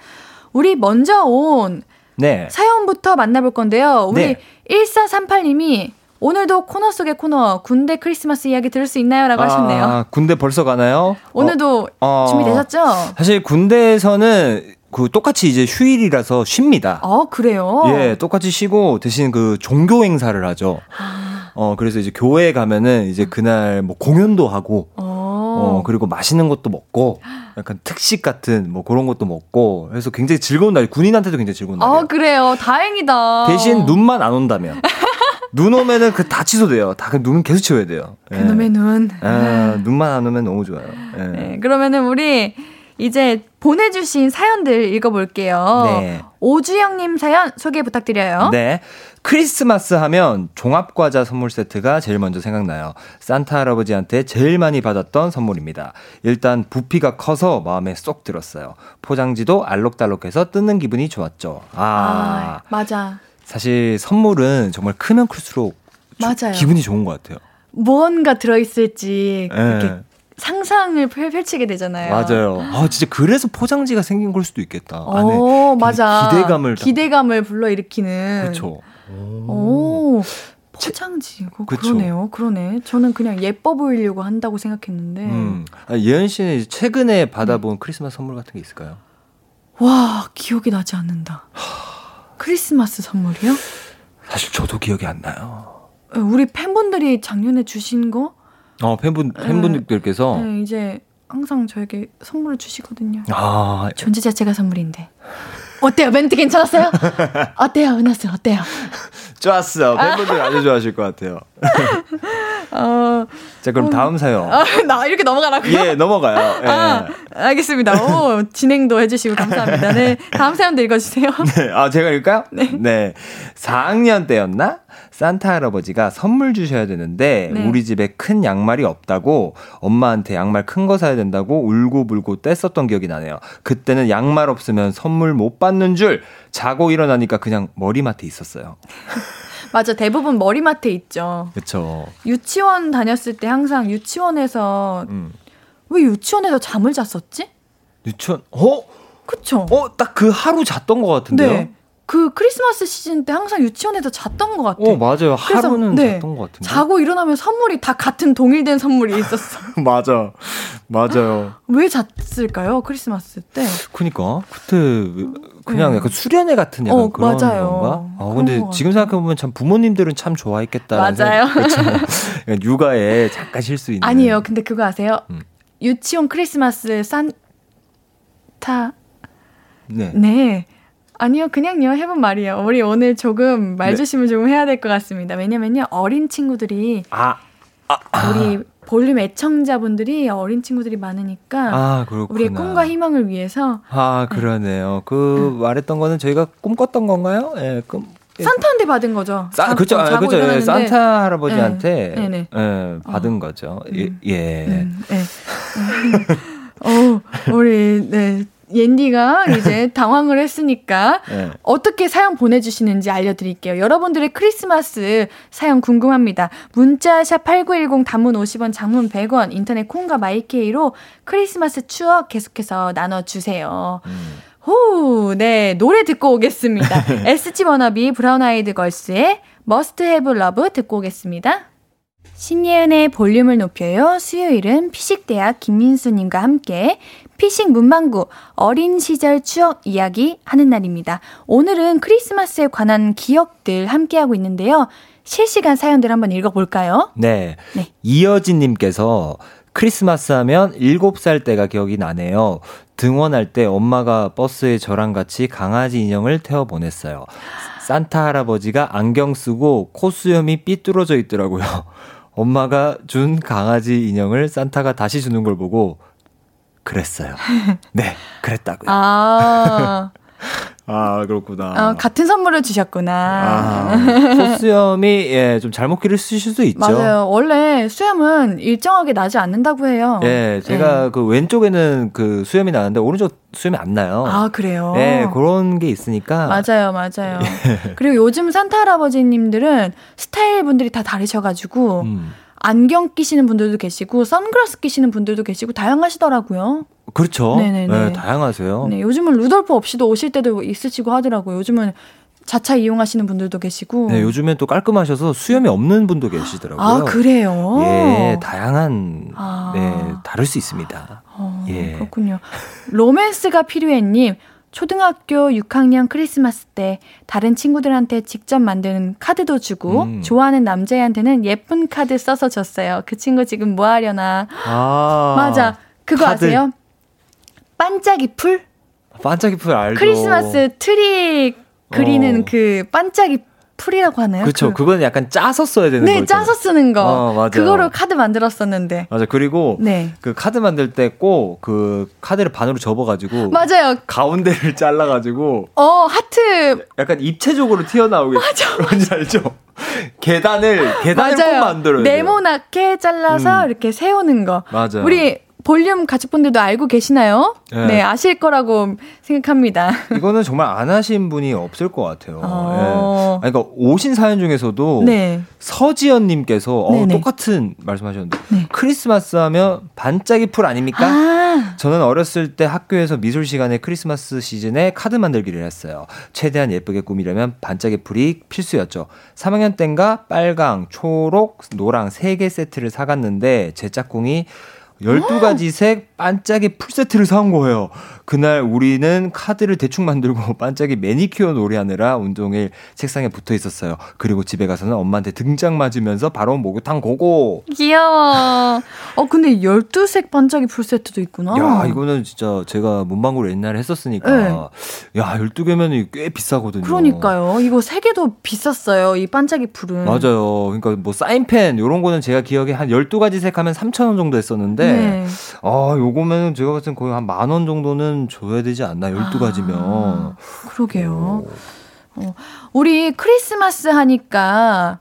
우리 먼저 온 네. 사연부터 만나볼 건데요. 우리 네. 1438님이 오늘도 코너 속의 코너 군대 크리스마스 이야기 들을 수 있나요? 라고 하셨네요. 아, 군대 벌써 가나요? 오늘도 어, 어. 준비되셨죠? 사실 군대에서는 그 똑같이 이제 휴일이라서 쉽니다. 어, 그래요? 예, 똑같이 쉬고 대신 그 종교 행사를 하죠. 아. 어, 그래서 이제 교회 가면은 이제 그날 뭐 공연도 하고 어, 어, 그리고 맛있는 것도 먹고 약간 특식 같은 뭐 그런 것도 먹고 그래서 굉장히 즐거운 날, 군인한테도 굉장히 즐거운 날이에요. 아, 그래요. 다행이다. 대신 눈만 안 온다면. 눈 오면은 그 다 취소돼요. 다그 눈은 계속 치워야 돼요. 예. 그놈의 눈. 아, 눈만 안 오면 너무 좋아요. 예. 네, 그러면은 우리 이제 보내주신 사연들 읽어볼게요. 네. 오주영님 사연 소개 부탁드려요. 네. 크리스마스 하면 종합과자 선물 세트가 제일 먼저 생각나요. 산타 할아버지한테 제일 많이 받았던 선물입니다. 일단 부피가 커서 마음에 쏙 들었어요. 포장지도 알록달록해서 뜯는 기분이 좋았죠. 아, 아, 맞아. 사실 선물은 정말 크면 클수록 조- 맞아요. 기분이 좋은 것 같아요. 무언가 들어있을지 예. 상상을 펼- 펼치게 되잖아요. 맞아요. 아, 진짜 그래서 포장지가 생긴 걸 수도 있겠다. 오, 기- 맞아. 기대감을 다- 기대감을 불러일으키는. 그렇죠. 오, 포장지. 그, 그쵸. 그러네요. 그러네. 저는 그냥 예뻐 보이려고 한다고 생각했는데. 음. 아, 예은 씨는 최근에 네. 받아본 크리스마스 선물 같은 게 있을까요? 와, 기억이 나지 않는다. 크리스마스 선물이요? 사실 저도 기억이 안 나요. 에, 우리 팬분들이 작년에 주신 거? 어, 팬분, 팬분들께서. 네, 이제 항상 저에게 선물을 주시거든요. 아, 존재 자체가 선물인데. 어때요? 멘트 괜찮았어요? 어때요? 은하스 어때요? 좋았어. 팬분들 아주 좋아하실 것 같아요. 어, 자, 그럼 다음 사연. 아, 나 이렇게 넘어가라고요? 예, 넘어가요. 예. 아, 알겠습니다. 오, 진행도 해주시고 감사합니다. 네, 다음 사연도 읽어주세요. 네, 아, 제가 읽을까요? 네. 4학년 때였나? 산타 할아버지가 선물 주셔야 되는데, 네. 우리 집에 큰 양말이 없다고, 엄마한테 양말 큰 거 사야 된다고 울고불고 뗐었던 기억이 나네요. 그때는 양말 없으면 선물 못 받는 줄, 자고 일어나니까 그냥 머리맡에 있었어요. 맞아, 대부분 머리맡에 있죠. 그쵸. 유치원 다녔을 때 항상 유치원에서, 음. 왜 유치원에서 잠을 잤었지? 유치원, 어? 그쵸? 어, 딱 그 하루 잤던 것 같은데요? 네. 그 크리스마스 시즌 때 항상 유치원에서 잤던 것 같아. 어, 맞아요. 하루는 네. 잤던 것 같은데. 자고 일어나면 선물이 다 같은 동일된 선물이 있었어. 맞아. 맞아요. 왜 잤을까요? 크리스마스 때? 그니까 그때 왜- 그냥 네. 약간 수련회 같은 약간 어, 그런 맞아요. 건가? 아 근데 것 지금 같아요. 생각해 보면 참 부모님들은 참 좋아했겠다. 맞아요. 육아에 잠깐 쉴수 있는. 아니에요. 근데 그거 아세요? 음. 유치원 크리스마스 산타 네. 네. 아니요, 그냥요. 해본 말이에요. 우리 오늘 조금 네. 말조심을 조금 해야 될 것 같습니다. 왜냐면요, 어린 친구들이, 아, 우리 볼륨 애청자분들이 어린 친구들이 많으니까, 아. 우리의 꿈과 희망을 위해서 아 그러네요. 그 말했던 거는 저희가 꿈 꿨던 건가요? 예, 꿈. 예. 산타한테 받은 거죠. 그쵸, 어, 아, 그쵸. 예. 산타 할아버지한테 네, 네. 예, 받은 어. 거죠. 예, 음. 예. 음, 네. 어, 우리, 네. 옌디가 이제 당황을 했으니까 예. 어떻게 사연 보내주시는지 알려드릴게요. 여러분들의 크리스마스 사연 궁금합니다. 문자 샵 8910 단문 50원 장문 100원 인터넷 콩과 마이케이로 크리스마스 추억 계속해서 나눠주세요. 음. 후, 네. 노래 듣고 오겠습니다. SG 워너비 브라운 아이드 걸스의 Must Have Love 듣고 오겠습니다. 신예은의 볼륨을 높여요. 수요일은 피식대학 김민수님과 함께 피식 문방구 어린 시절 추억 이야기 하는 날입니다. 오늘은 크리스마스에 관한 기억들 함께하고 있는데요. 실시간 사연들 한번 읽어볼까요? 네. 네. 이여진님께서 크리스마스 하면 7살 때가 기억이 나네요. 등원할 때 엄마가 버스에 저랑 같이 강아지 인형을 태워 보냈어요. 산타 할아버지가 안경 쓰고 코수염이 삐뚤어져 있더라고요. 엄마가 준 강아지 인형을 산타가 다시 주는 걸 보고 그랬어요. 네, 그랬다고요. 아, 아, 그렇구나. 어, 같은 선물을 주셨구나. 아, 코수염이 예, 좀 잘못 길을 쓰실 수 있죠. 맞아요. 원래 수염은 일정하게 나지 않는다고 해요. 예, 제가 그 왼쪽에는 그 수염이 나는데 오른쪽 수염이 안 나요. 아, 그래요? 예, 그런 게 있으니까. 맞아요, 맞아요. 예. 그리고 요즘 산타 할아버지님들은 스타일 분들이 다 다르셔가지고, 음, 안경 끼시는 분들도 계시고, 선글라스 끼시는 분들도 계시고, 다양하시더라고요. 그렇죠. 네네네. 예, 다양하세요. 네, 요즘은 루돌프 없이도 오실 때도 있으시고 하더라고요. 요즘은 자차 이용하시는 분들도 계시고. 네, 요즘엔 또 깔끔하셔서 수염이 없는 분도 계시더라고요. 아, 그래요? 예, 다양한, 아. 네, 다를 수 있습니다. 어, 예. 그렇군요. 로맨스가 필요해님, 초등학교 6학년 크리스마스 때 다른 친구들한테 직접 만드는 카드도 주고 음. 좋아하는 남자애한테는 예쁜 카드 써서 줬어요. 그 친구 지금 뭐 하려나. 아. 맞아. 그거 카드. 아세요? 반짝이 풀? 반짝이 풀 알죠. 크리스마스 트리 그리는 어. 그 반짝이 풀이라고 하나요? 그렇죠. 그- 그거는 약간 짜서 써야 되는 네, 거죠. 짜서 쓰는 거. 어, 맞아요. 그거로 카드 만들었었는데. 맞아. 그리고 네. 그 카드 만들 때 꼭 그 카드를 반으로 접어 가지고 맞아요. 가운데를 잘라 가지고 어, 하트. 약간 입체적으로 튀어나오게 맞아, 뭔지 알죠? 계단을 계단을 꼭 맞아요. 돼요. 네모나게 잘라서 음. 이렇게 세우는 거. 맞아요. 우리 볼륨 가족분들도 알고 계시나요? 네. 네, 아실 거라고 생각합니다. 이거는 정말 안 하신 분이 없을 것 같아요. 어. 예. 아니, 그러니까 오신 사연 중에서도 네. 서지연님께서 어. 똑같은 말씀하셨는데 네. 크리스마스 하면 반짝이 풀 아닙니까? 아, 저는 어렸을 때 학교에서 미술 시간에 크리스마스 시즌에 카드 만들기를 했어요. 최대한 예쁘게 꾸미려면 반짝이 풀이 필수였죠. 3학년 땐가 빨강, 초록, 노랑 3개 세트를 사갔는데 제 짝꿍이 12가지 색 반짝이 풀 세트를 사온 거예요. 그날 우리는 카드를 대충 만들고 반짝이 매니큐어 놀이하느라 온종일 책상에 붙어 있었어요. 그리고 집에 가서는 엄마한테 등짝 맞으면서 바로 목욕탕 go go. 귀여워. 어, 근데 12색 반짝이 풀 세트도 있구나. 야, 이거는 진짜 제가 문방구를 옛날에 했었으니까. 네. 야, 12개면 꽤 비싸거든요. 그러니까요. 이거 세 개도 비쌌어요. 이 반짝이 풀은. 맞아요. 그러니까 뭐 사인펜 요런 거는 제가 기억에 한 12가지 색 하면 3,000원 정도 했었는데 네. 아, 요거면 제가 봤을 땐 거의 한 만 원 정도는 줘야 되지 않나? 12가지면. 아, 그러게요. 어, 우리 크리스마스 하니까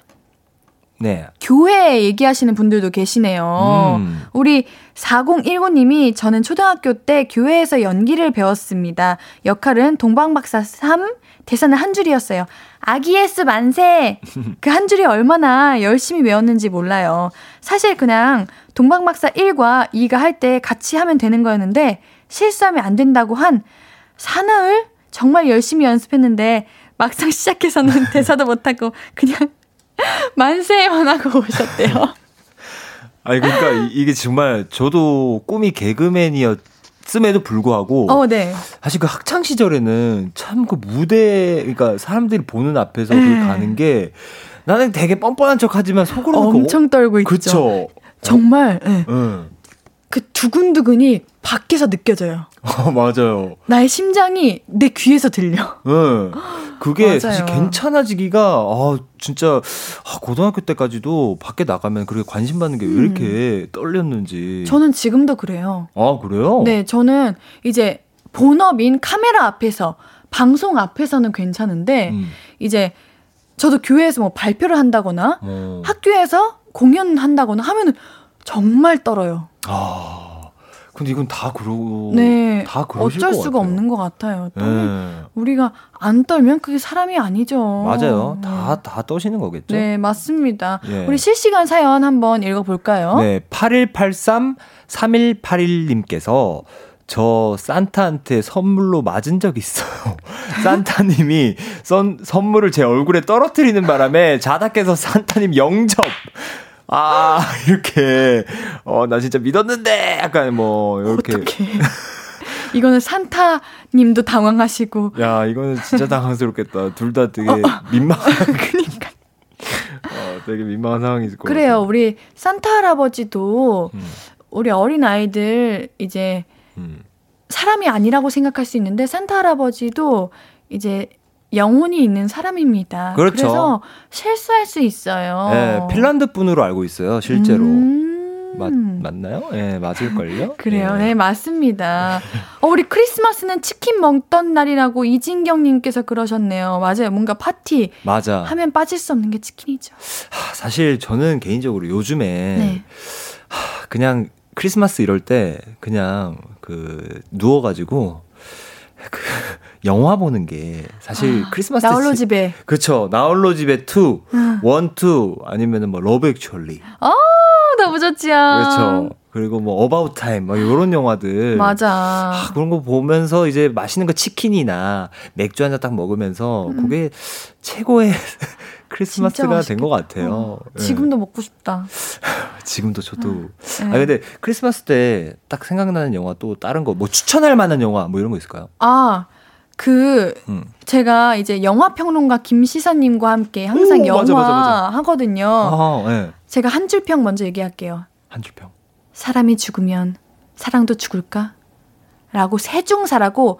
네. 교회 얘기하시는 분들도 계시네요. 음. 우리 4019님이 저는 초등학교 때 교회에서 연기를 배웠습니다. 역할은 동방박사 3, 대사는 한 줄이었어요. 아기 예수 만세! 그 한 줄이 얼마나 열심히 외웠는지 몰라요. 사실 그냥 동방박사 1과 2가 할 때 같이 하면 되는 거였는데 실수하면 안 된다고 한 사나흘? 정말 열심히 연습했는데 막상 시작해서는 대사도 못하고 그냥 만세만 하고 오셨대요. 아니 그러니까 이- 이게 정말 저도 꿈이 개그맨이었음에도 불구하고 어, 네. 사실 그 학창 시절에는 참 그 무대 그러니까 사람들이 보는 앞에서 그 네. 가는 게 나는 되게 뻔뻔한 척하지만 속으로는 엄청 떨고 있죠. 그쵸. 정말 예. 응. 그 두근두근이 밖에서 느껴져요. 어, 맞아요. 나의 심장이 내 귀에서 들려. 응. 그게 맞아요. 사실 괜찮아지기가 아 진짜 아, 고등학교 때까지도 밖에 나가면 그렇게 관심 받는 게왜 이렇게 떨렸는지. 음. 저는 지금도 그래요. 아 그래요? 네, 저는 이제 본업인 카메라 앞에서 방송 앞에서는 괜찮은데 음. 이제 저도 교회에서 뭐 발표를 한다거나 어. 학교에서 공연한다거나 하면은 정말 떨어요. 아 근데 이건 다 그러고 네, 다 그러실 어쩔 것 수가 같아요. 없는 것 같아요. 떨- 네. 우리가 안 떨면 그게 사람이 아니죠. 맞아요. 네. 다다 떠시는 거겠죠. 네, 맞습니다. 예. 우리 실시간 사연 한번 읽어 볼까요? 네, 8183 3181님께서 저 산타한테 선물로 맞은 적 있어요. 산타님이 선, 선물을 제 얼굴에 떨어뜨리는 바람에 자다 깨서 산타님 영접. 아, 이렇게, 어, 나 진짜 믿었는데, 약간 뭐, 이렇게. 이거는 산타님도 당황하시고. 야, 이거는 진짜 당황스럽겠다. 둘 다 되게 민망한. 그니까. 어, 되게 민망한 상황이 있을 것 그래요. 같아요. 우리 산타 할아버지도 음, 우리 어린 아이들 이제 음. 사람이 아니라고 생각할 수 있는데 산타 할아버지도 이제 영혼이 있는 사람입니다. 그렇죠. 래서 실수할 수 있어요. 네, 핀란드 분으로 알고 있어요, 실제로. 음. 맞, 맞나요? 예, 네, 맞을걸요? 그래요. 예. 네, 맞습니다. 어, 우리 크리스마스는 치킨 먹던 날이라고 이진경님께서 그러셨네요. 맞아요. 뭔가 파티 맞아. 하면 빠질 수 없는 게 치킨이죠. 하, 사실 저는 개인적으로 요즘에 네. 하, 그냥 크리스마스 이럴 때 그냥 그 누워가지고 그 영화 보는 게 사실 크리스마스 때 나홀로 지- 집에. 그쵸 나홀로 집에 2, 음. 1, 2 아니면은 뭐 Love Actually 어, 너무 좋지요. 그렇죠 그리고 뭐 About Time 막 이런 영화들 맞아. 아, 그런 거 보면서 이제 맛있는 거 치킨이나 맥주 한 잔 딱 먹으면서 음. 그게 최고의 크리스마스가 된 것. 같아요. 어, 예. 지금도 먹고 싶다. 지금도 저도. 네. 아 근데 크리스마스 때 딱 생각나는 영화 또 다른 거 뭐 추천할 만한 영화 뭐 이런 거 있을까요? 아, 그 음. 제가 이제 영화 평론가 김시선님과 함께 항상 오, 영화 맞아, 맞아, 맞아. 하거든요. 아, 예. 제가 한 줄 평 먼저 얘기할게요. 한 줄 평. 사람이 죽으면 사랑도 죽을까? 라고 세중사라고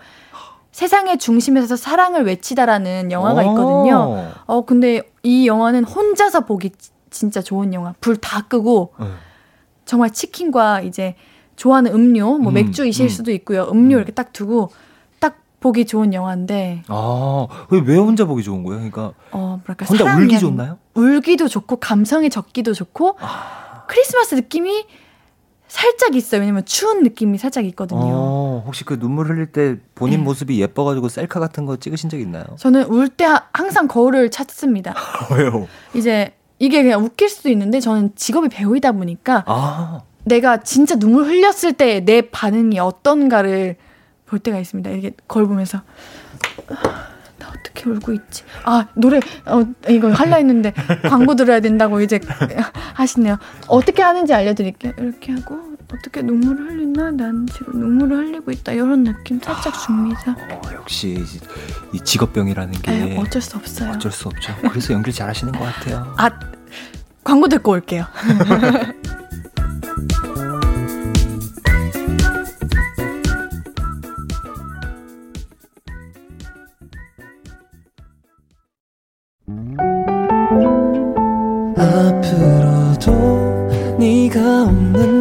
세상의 중심에서 사랑을 외치다라는 영화가 있거든요. 어, 근데 이 영화는 혼자서 보기 지- 진짜 좋은 영화. 불 다 끄고 예. 정말 치킨과 이제 좋아하는 음료, 뭐 음, 맥주이실 음. 수도 있고요. 음료 음. 이렇게 딱 두고 딱 보기 좋은 영화인데 아, 왜, 왜 혼자 보기 좋은 거예요? 그러니까 어, 뭐랄까 혼자 울기 좋나요? 울기도 좋고 감성이 적기도 좋고 아. 크리스마스 느낌이 살짝 있어요. 왜냐면 추운 느낌이 살짝 있거든요. 어, 혹시 그 눈물 흘릴 때 본인 네. 모습이 예뻐가지고 셀카 같은 거 찍으신 적 있나요? 저는 울 때 항상 거울을 찾습니다. 왜요? 이제 이게 그냥 웃길 수도 있는데 저는 직업이 배우이다 보니까 아, 내가 진짜 눈물 흘렸을 때 내 반응이 어떤가를 볼 때가 있습니다. 이렇게 거울 보면서 아, 나 어떻게 울고 있지? 아 노래 어, 이거 할라 했는데 광고 들어야 된다고 이제 하시네요. 어떻게 하는지 알려드릴게요. 이렇게 하고 어떻게 눈물을 흘리나? 난 지금 눈물을 흘리고 있다. 이런 느낌 살짝 줍니다. 어, 역시 이 직업병이라는 게 에, 어쩔 수 없어요. 어쩔 수 없죠. 그래서 연기 잘하시는 것 같아요. 아 광고 듣고 올게요. 앞으로도 네가 없는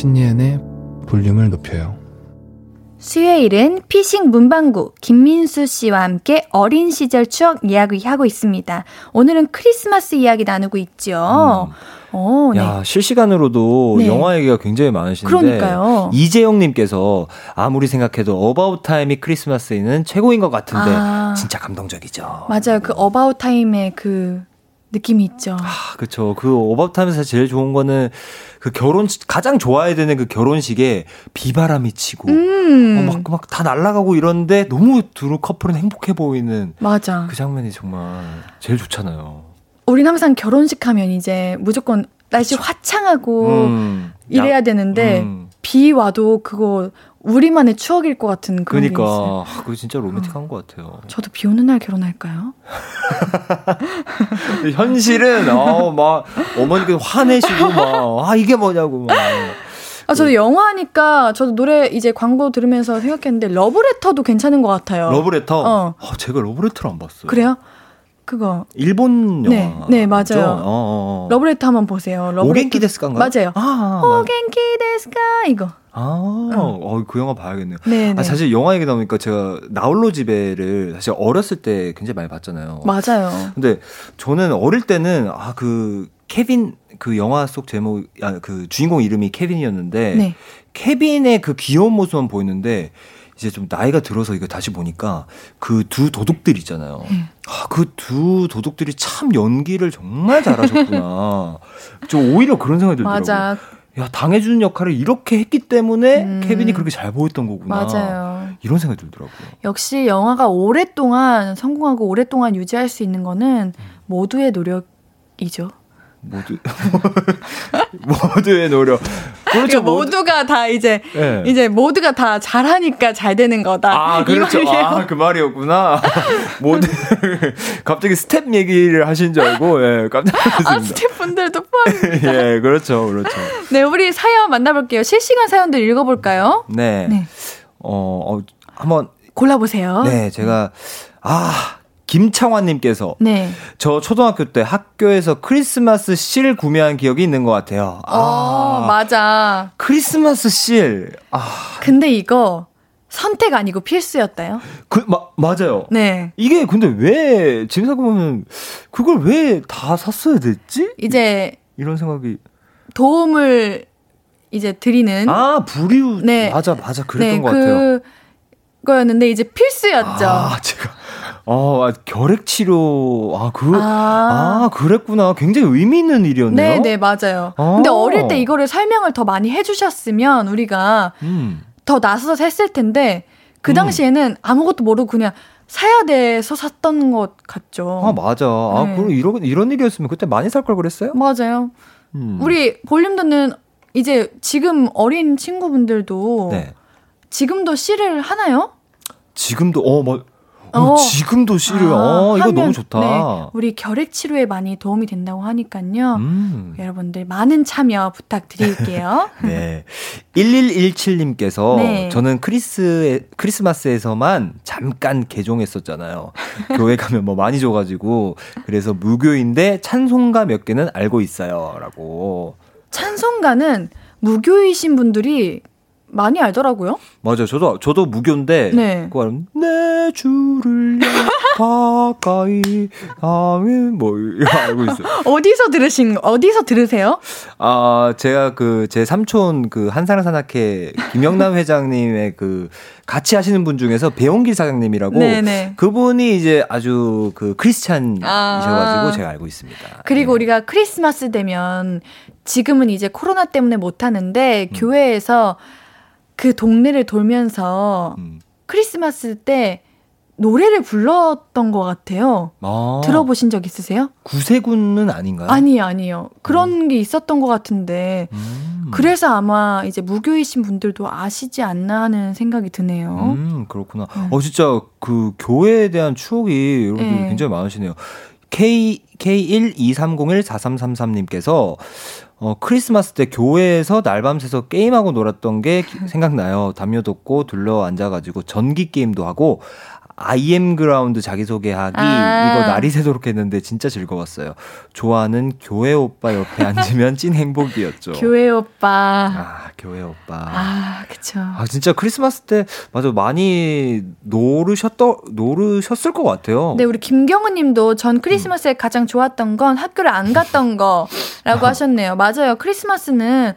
신예은의 볼륨을 높여요 수요일은 피식 문방구 김민수 씨와 함께 어린 시절 추억 이야기하고 있습니다. 오늘은 크리스마스 이야기 나누고 있죠. 어, 네. 야, 실시간으로도 네. 영화 얘기가 굉장히 많으신데 그러니까요. 이재영 님께서 아무리 생각해도 About Time이 크리스마스에는 최고인 것 같은데 아. 진짜 감동적이죠. 맞아요. 그 About Time의 그 느낌이 있죠. 아, 그쵸. 그 About Time에서 제일 좋은 거는 그 결혼 가장 좋아야 되는 그 결혼식에 비바람이 치고 음. 어, 막 막 다 날아가고 이러는데 너무 두 커플은 행복해 보이는 맞아. 그 장면이 정말 제일 좋잖아요. 우린 항상 결혼식 하면 이제 무조건 날씨 화창하고 음, 이래야 야- 되는데 음. 비 와도 그거 우리만의 추억일 것 같은 그런 게 있어요. 그러니까 아, 그거 진짜 로맨틱한 것 같아요. 저도 비 오는 날 결혼할까요? 현실은 어 막 어머니께 화내시고 막 아 이게 뭐냐고 막. 아, 저도 영화 하니까 저도 노래 이제 광고 들으면서 생각했는데 러브레터도 괜찮은 것 같아요. 러브레터. 어. 아, 제가 러브레터를 안 봤어요. 그래요? 그거. 일본 영화. 네, 네, 맞아요. 어, 어, 어. 러브레터 한번 보세요. 러브레터. 오겐키 데스카인가요? 맞아요. 아, 맞- お元気ですか 이거. 아, 어, 그 영화 봐야겠네요. 네, 네. 아, 사실 영화 얘기 나오니까 제가 나홀로 집에를 사실 어렸을 때 굉장히 많이 봤잖아요. 맞아요. 근데 저는 어릴 때는 아 그 케빈 그 영화 속 제목 아, 그 주인공 이름이 케빈이었는데 네. 케빈의 그 귀여운 모습만 보이는데 이제 좀 나이가 들어서 이거 다시 보니까 그 두 도둑들 있잖아요. 네. 아, 그 두 도둑들이 참 연기를 정말 잘하셨구나. 저 오히려 그런 생각이 들더라고요. 맞아. 야, 당해주는 역할을 이렇게 했기 때문에 음. 케빈이 그렇게 잘 보였던 거구나. 맞아요. 이런 생각이 들더라고요. 역시 영화가 오랫동안 성공하고 오랫동안 유지할 수 있는 거는 모두의 노력이죠. 모두 모두의 노력. 그러니까 그렇죠. 모두 가 다 이제 네. 이제 모두가 다 잘하니까 잘 되는 거다. 아, 이 그렇죠. 말이에요. 아, 그 말이었구나. 모두 갑자기 스텝 얘기를 하신 줄 알고 예, 깜짝 아, 놀랐습니다. 스태프분들도 포함입니다. 예, 그렇죠. 그렇죠. 네, 우리 사연 만나볼게요. 실시간 사연들 읽어볼까요? 네. 네. 어, 어 한번 골라보세요. 네, 제가 아, 김창환 님께서 네. 저 초등학교 때 학교에서 크리스마스 실 구매한 기억이 있는 것 같아요. 아, 어, 맞아. 크리스마스 실. 아, 근데 이거 선택 아니고 필수였다요? 그, 마, 맞아요. 네. 이게 근데 왜, 지금 생각해보면, 그걸 왜 다 샀어야 됐지? 이제 이런 생각이. 도움을 이제 드리는 아, 불이웃. 네. 맞아, 맞아. 그랬던 네, 것 같아요. 그거였는데 이제 필수였죠. 아, 제가. 어, 아, 결핵 치료. 아, 그, 아. 아, 그랬구나. 굉장히 의미 있는 일이었네요. 네, 네, 맞아요. 어. 근데 어릴 때 이거를 설명을 더 많이 해주셨으면 우리가 음. 더 나서서 했을 텐데 그 음. 당시에는 아무것도 모르고 그냥 사야 돼서 샀던 것 같죠. 아, 맞아. 아, 네. 그럼 이런, 이런 일이었으면 그때 많이 살 걸 그랬어요? 맞아요. 음. 우리 볼륨 듣는 이제 지금 어린 친구분들도 네. 지금도 씨를 하나요? 지금도, 어, 뭐, 어, 어. 지금도 씨를, 아, 어, 이거 너무 좋다. 네, 우리 결핵 치료에 많이 도움이 된다고 하니까요. 음. 여러분들 많은 참여 부탁드릴게요. 네. 1117님께서 네. 저는 크리스 크리스마스에서만 잠깐 개종했었잖아요. 교회 가면 뭐 많이 줘 가지고 그래서 무교인데 찬송가 몇 개는 알고 있어요라고. 찬송가는 무교이신 분들이 많이 알더라고요. 맞아요. 저도 저도 무교인데 네. 그거 알면 내 주를 가까이 하면 뭐 알고 있어요. 어디서 들으신 어디서 들으세요? 아, 제가 그 제 삼촌 그 한사랑 산악회 김영남 회장님의 그 같이 하시는 분 중에서 배용길 사장님이라고 네네. 그분이 이제 아주 그 크리스찬이셔가지고 아. 제가 알고 있습니다. 그리고 예. 우리가 크리스마스 되면 지금은 이제 코로나 때문에 못 하는데 음. 교회에서 그 동네를 돌면서 음. 크리스마스 때 노래를 불렀던 것 같아요. 아, 들어보신 적 있으세요? 구세군은 아닌가요? 아니요, 아니요. 그런 게 있었던 것 같은데 음. 그래서 아마 이제 무교이신 분들도 아시지 않나 하는 생각이 드네요. 음, 그렇구나. 음. 어, 진짜 그 교회에 대한 추억이 여러분들 네. 굉장히 많으시네요. K, K123014333님께서 어, 크리스마스 때 교회에서 날밤 새서 게임하고 놀았던 게 기- 생각나요. 담요 덮고 둘러 앉아가지고 전기 게임도 하고 IM 그라운드 자기소개하기 아. 이거 날이 새도록 했는데 진짜 즐거웠어요. 좋아하는 교회 오빠 옆에 앉으면 찐 행복이었죠. 교회 오빠. 아, 교회 오빠. 아, 그쵸. 아 진짜 크리스마스 때 맞아 많이 노르셨더 노르셨을 것 같아요. 네, 우리 김경은 님도 전 크리스마스에 가장 좋았던 건 학교를 안 갔던 거라고 하셨네요. 맞아요. 크리스마스는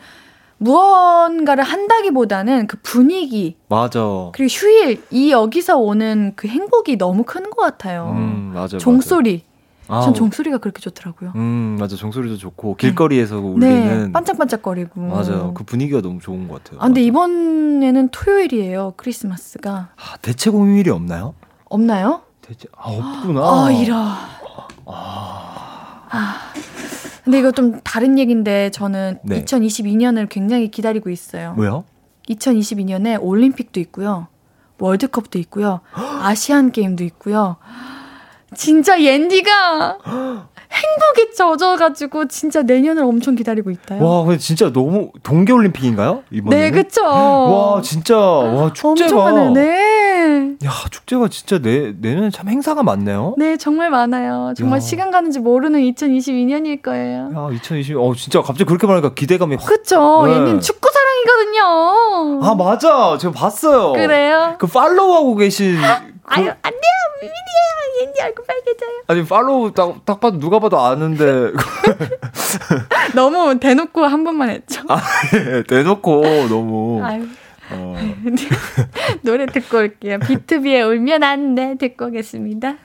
무언가를 한다기보다는 그 분위기, 맞아. 그리고 휴일, 이 여기서 오는 그 행복이 너무 큰 것 같아요. 음 맞아. 종소리. 맞아. 전 아, 종소리가 그렇게 좋더라고요. 음 맞아 종소리도 좋고 길거리에서 울리는 네, 반짝반짝거리고. 맞아요. 그 분위기가 너무 좋은 것 같아요. 아, 근데 맞아. 이번에는 토요일이에요. 크리스마스가. 아, 대체 공휴일이 없나요? 없나요? 대체 아 없구나. 아, 이러. 아. 근데 이거 좀 다른 얘기인데 저는 네. 2022년을 굉장히 기다리고 있어요. 왜요? 2022년에 올림픽도 있고요. 월드컵도 있고요. 아시안 게임도 있고요. 진짜 옌디가 행복에 젖어가지고 진짜 내년을 엄청 기다리고 있다요. 와 근데 진짜 너무 동계올림픽인가요? 이번에? 네, 그쵸. 와 진짜 와 축제가 엄청. 네. 야, 축제가 진짜 내, 내년에 참 행사가 많네요. 네, 정말 많아요. 정말 야. 시간 가는지 모르는 2022년일 거예요. 야, 2020, 어, 진짜 갑자기 그렇게 말하니까 기대감이 확. 그쵸? 네. 얘님 축구 사랑이거든요. 아, 맞아. 제가 봤어요. 그래요? 그 팔로우하고 계신. 그, 아유, 안 돼요. 비밀이에요. 얘님 얼굴 빨개져요. 아니, 팔로우 딱, 딱 봐도 누가 봐도 아는데. 너무 대놓고 한 번만 했죠. 아, 예, 대놓고 너무. 아유. 어. 노래 듣고 올게요. 비투비의 울면 안 돼. 듣고 오겠습니다.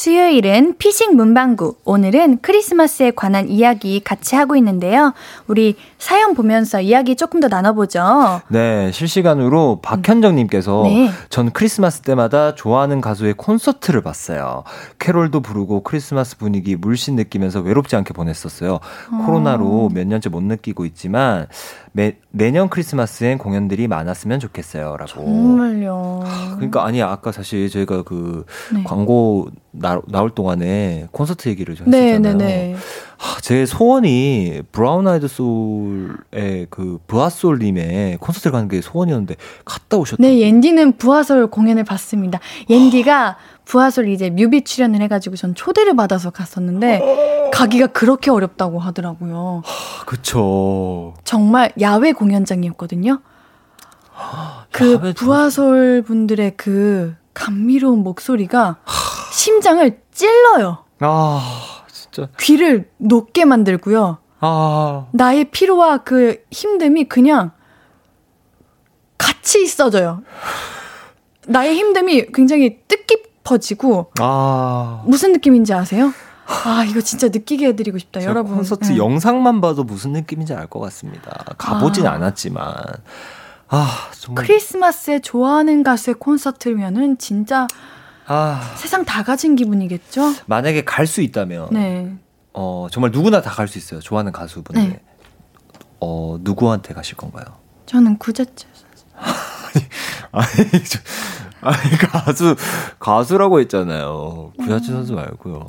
수요일은 피식 문방구. 오늘은 크리스마스에 관한 이야기 같이 하고 있는데요. 우리 사연 보면서 이야기 조금 더 나눠보죠. 네, 실시간으로 박현정님께서 네. 전 크리스마스 때마다 좋아하는 가수의 콘서트를 봤어요. 캐롤도 부르고 크리스마스 분위기 물씬 느끼면서 외롭지 않게 보냈었어요. 코로나로 몇 년째 못 느끼고 있지만 매, 매년 크리스마스엔 공연들이 많았으면 좋겠어요. 라고. 정말요. 그러니까 아니 아까 사실 저희가 그 네. 광고 나, 나올 동안에 콘서트 얘기를 좀 네, 했었잖아요. 네, 네. 하, 제 소원이 브라운 아이드 소울의 그 부하솔님의 콘서트를 가는 게 소원이었는데 갔다 오셨다. 네, 옌디는 부하솔 공연을 봤습니다. 옌디가 부하솔 이제 뮤비 출연을 해가지고 전 초대를 받아서 갔었는데 가기가 그렇게 어렵다고 하더라고요. 그쵸. 정말 야외 공연장이었거든요. 그 부하솔 분들의 그 감미로운 목소리가 심장을 찔러요. 아 진짜. 귀를 녹게 만들고요. 아 나의 피로와 그 힘듦이 그냥 같이 있어져요. 나의 힘듦이 굉장히 뜻깊어지고 아. 무슨 느낌인지 아세요? 아 이거 진짜 느끼게 해드리고 싶다 여러분. 콘서트 네. 영상만 봐도 무슨 느낌인지 알 것 같습니다. 가보진 아. 않았지만. 아, 정말. 크리스마스에 좋아하는 가수의 콘서트면은 진짜 아, 세상 다 가진 기분이겠죠? 만약에 갈 수 있다면. 네. 어, 정말 누구나 다 갈 수 있어요. 좋아하는 가수분들. 네. 어, 누구한테 가실 건가요? 저는 구자철 아니, 저, 아니, 가수, 가수라고 했잖아요. 구야치 선수 말고요.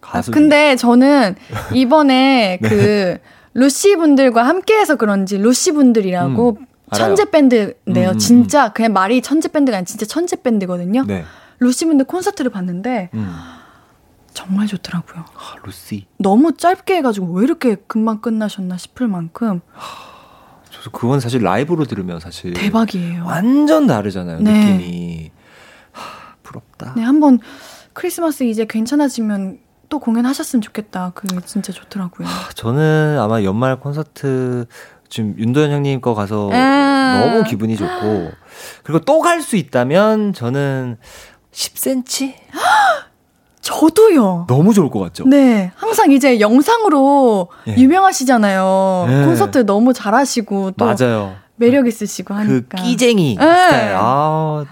가수. 아, 근데 저는 이번에 네. 그 루시 분들과 함께해서 그런지 루시 분들이라고 음. 천재 밴드인데요. 음, 음, 진짜 그냥 말이 천재 밴드가 아니라 진짜 천재 밴드거든요. 네. 루시 분들 콘서트를 봤는데 음. 정말 좋더라고요. 아, 루시. 너무 짧게 해가지고 왜 이렇게 금방 끝나셨나 싶을 만큼 저도 그건 사실 라이브로 들으면 사실. 대박이에요. 완전 다르잖아요. 네. 느낌이. 하, 부럽다. 네, 한번 크리스마스 이제 괜찮아지면 또 공연하셨으면 좋겠다. 그 진짜 좋더라고요. 저는 아마 연말 콘서트 지금 윤도현 형님 거 가서 아. 너무 기분이 좋고 그리고 또 갈 수 있다면 저는 10cm 저도요. 너무 좋을 것 같죠. 네, 항상 이제 영상으로 예. 유명하시잖아요. 예. 콘서트 너무 잘하시고 또 맞아요. 매력 있으시고 그 하니까. 끼쟁이 네. 스타일. 아,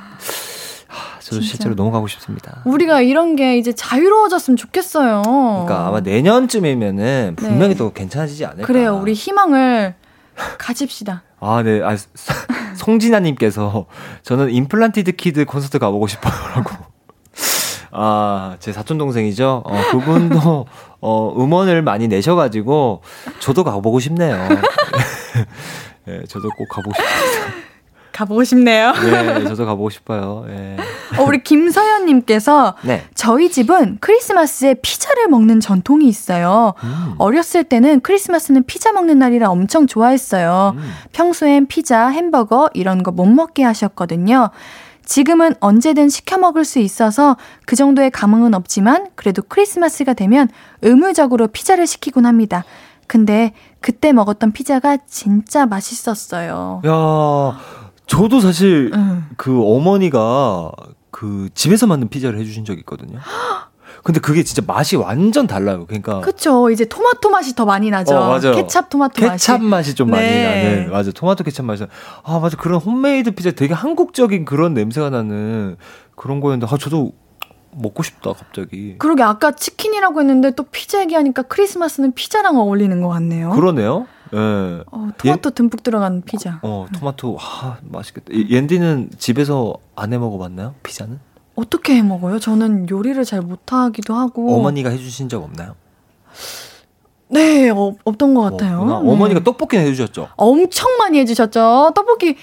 하, 저도 진짜. 실제로 너무 가고 싶습니다. 우리가 이런 게 이제 자유로워졌으면 좋겠어요. 그러니까 아마 내년쯤이면은 분명히 네. 또 괜찮아지지 않을까. 그래요. 우리 희망을 가집시다. 아, 네. 아, 송진아님께서 저는 Implanted Kid 콘서트 가보고 싶어요라고. 아, 제 사촌 동생이죠. 어, 그분도 어, 음원을 많이 내셔가지고 저도 가보고 싶네요. 예, 저도 꼭 가보고 싶습니다. 가보고 싶네요. 예, 저도 가보고 싶어요. 예. 어, 우리 김서연님께서 네. 저희 집은 크리스마스에 피자를 먹는 전통이 있어요. 음. 어렸을 때는 크리스마스는 피자 먹는 날이라 엄청 좋아했어요. 음. 평소엔 피자, 햄버거 이런 거 못 먹게 하셨거든요. 지금은 언제든 시켜 먹을 수 있어서 그 정도의 감흥은 없지만 그래도 크리스마스가 되면 의무적으로 피자를 시키곤 합니다. 근데 그때 먹었던 피자가 진짜 맛있었어요. 야, 저도 사실 응. 그 어머니가 그 집에서 만든 피자를 해주신 적이 있거든요. 근데 그게 진짜 맛이 완전 달라요. 그러니까 그쵸. 이제 토마토 맛이 더 많이 나죠. 어, 맞아요. 케찹 토마토 맛이. 케찹 맛이 좀 많이 네. 나는 맞아 토마토 케찹 맛이 아 맞아 그런 홈메이드 피자 되게 한국적인 그런 냄새가 나는 그런 거였는데 아 저도 먹고 싶다 갑자기 그러게 아까 치킨이라고 했는데 또 피자 얘기하니까 크리스마스는 피자랑 어울리는 것 같네요. 그러네요 예. 어, 토마토 듬뿍 들어간 피자. 어 토마토 아 맛있겠다 이- 옌디는 집에서 안 해 먹어봤나요 피자는 어떻게 해 먹어요? 저는 요리를 잘 못하기도 하고. 어머니가 해주신 적 없나요 네, 어, 없던 것 같아요. 없구나. 네. 어머니가 떡볶이는 해주셨죠 엄청 많이 해주셨죠. 떡볶이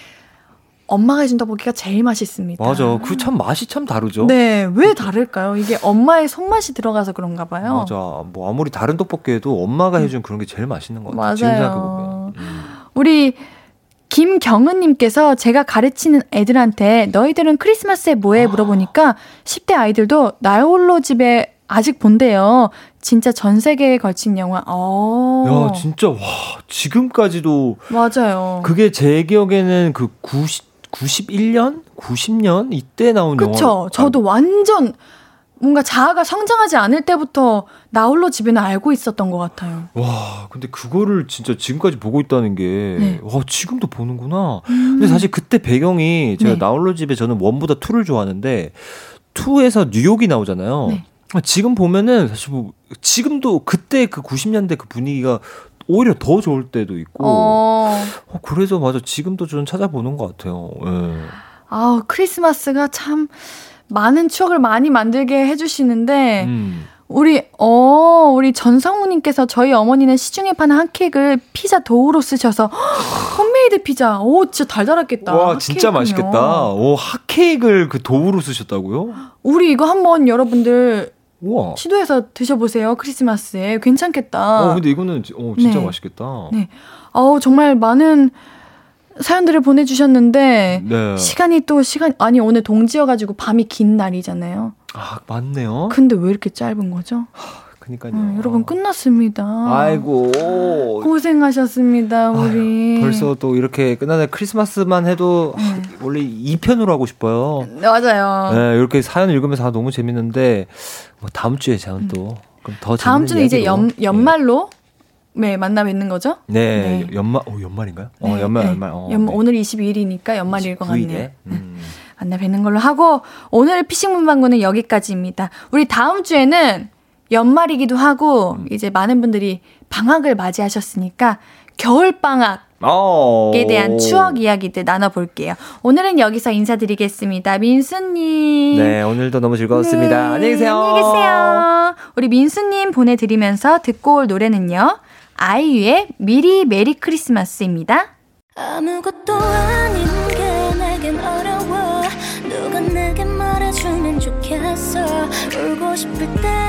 엄마가 해준 떡볶이가 제일 맛있습니다. 맞아. 그 참 맛이 참 다르죠. 네, 왜 다를까요? 이게 엄마의 손맛이 들어가서 그런가 봐요. 맞아. 뭐 아무리 다른 떡볶이에도 엄마가 해준 그런 게 제일 맛있는 것 같아요. 맞아요. 음. 우리 김경은님께서 제가 가르치는 애들한테 너희들은 크리스마스에 뭐해 물어보니까 10대 아이들도 나 홀로 집에 아직 본대요. 진짜 전 세계에 걸친 영화. 어. 야, 진짜 와 지금까지도 맞아요. 그게 제 기억에는 그 90, 91년, 90년 이때 나온 영화. 그쵸. 저도 완전 뭔가 자아가 성장하지 않을 때부터 나 홀로 집에는 알고 있었던 것 같아요. 와, 근데 그거를 진짜 지금까지 보고 있다는 게, 네. 와, 지금도 보는구나. 근데 사실 그때 배경이 제가 네. 나홀로 집에 저는 원보다 투를 좋아하는데, 투에서 뉴욕이 나오잖아요. 네. 지금 보면은 사실 뭐, 지금도 그때 그 90년대 그 분위기가 오히려 더 좋을 때도 있고, 어. 어, 그래서 맞아. 지금도 저는 찾아보는 것 같아요. 예. 아우, 크리스마스가 참 많은 추억을 많이 만들게 해주시는데, 음. 우리, 어, 우리 전성우님께서 저희 어머니는 시중에 파는 핫케이크를 피자 도우로 쓰셔서, 헉, 홈메이드 피자. 오, 진짜 달달했겠다. 와, 진짜. 맛있겠다. 오, 핫케이크를 그 도우로 쓰셨다고요? 우리 이거 한번 여러분들 우와. 시도해서 드셔보세요. 크리스마스에. 괜찮겠다. 어, 근데 이거는, 지- 어, 진짜 네. 맛있겠다. 네. 어우, 정말 많은 사연들을 보내주셨는데, 네. 시간이 또 시간, 아니, 오늘 동지여가지고 밤이 긴 날이잖아요. 아, 맞네요. 근데 왜 이렇게 짧은 거죠? 그니까요. 음, 여러분, 끝났습니다. 아이고. 고생하셨습니다, 우리. 아유, 벌써 또 이렇게 끝나네. 크리스마스만 해도 하, 네. 원래 2편으로 하고 싶어요. 네, 맞아요. 네, 이렇게 사연 읽으면서 아, 너무 재밌는데 뭐 다음 주에 저는 또 그럼 더 음. 다음 주는 이제. 연, 연말로 네, 만나 뵙는 거죠? 네, 네. 연말 어 연말인가요? 어 네, 연말 네. 연말. 어, 연말 네. 오늘 22일이니까 연말일 것 29일 에? 같네요. 음. 만나 뵙는 걸로 하고 오늘 피싱 문방구는 여기까지입니다. 우리 다음 주에는 연말이기도 하고 음. 이제 많은 분들이 방학을 맞이하셨으니까 겨울 방학에 어. 대한 추억 이야기들 나눠볼게요. 오늘은 여기서 인사드리겠습니다. 민수님. 네, 오늘도 너무 즐거웠습니다. 네, 안녕히 계세요. 안녕히 계세요. 우리 민수님 보내드리면서 듣고 올 노래는요. 아이유의 미리 메리 크리스마스입니다. 아무것도 아닌 게 내겐 어려워 누가 내게 말해주면 좋겠어 울고 싶을 땐 울어버리고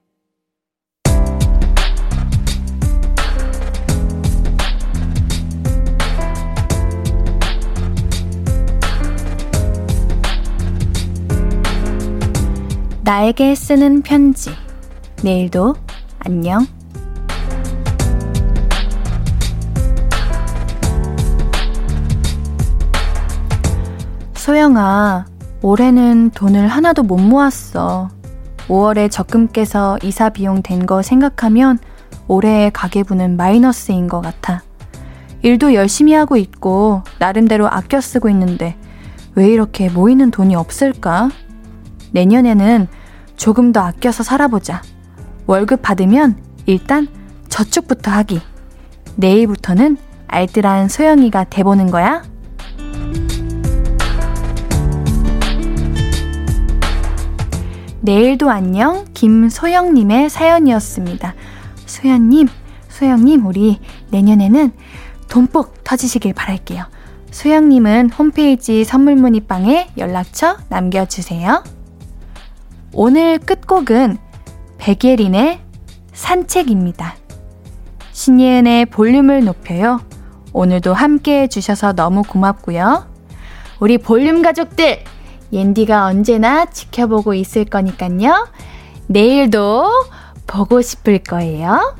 나에게 쓰는 편지. 내일도 안녕. 소영아, 올해는 돈을 하나도 못 모았어. 5월에 적금 깨서 이사 비용 된 거 생각하면 올해의 가계부는 마이너스인 것 같아. 일도 열심히 하고 있고 나름대로 아껴 쓰고 있는데 왜 이렇게 모이는 돈이 없을까? 내년에는 조금 더 아껴서 살아보자. 월급 받으면 일단 저축부터 하기. 내일부터는 알뜰한 소영이가 돼보는 거야. 내일도 안녕 김소영님의 사연이었습니다. 소연님, 소영님 우리 내년에는 돈복 터지시길 바랄게요. 소영님은 홈페이지 선물 문의방에 연락처 남겨주세요. 오늘 끝곡은 백예린의 산책입니다. 신예은의 볼륨을 높여요. 오늘도 함께 해주셔서 너무 고맙고요. 우리 볼륨 가족들, 옌디가 언제나 지켜보고 있을 거니깐요. 내일도 보고 싶을 거예요.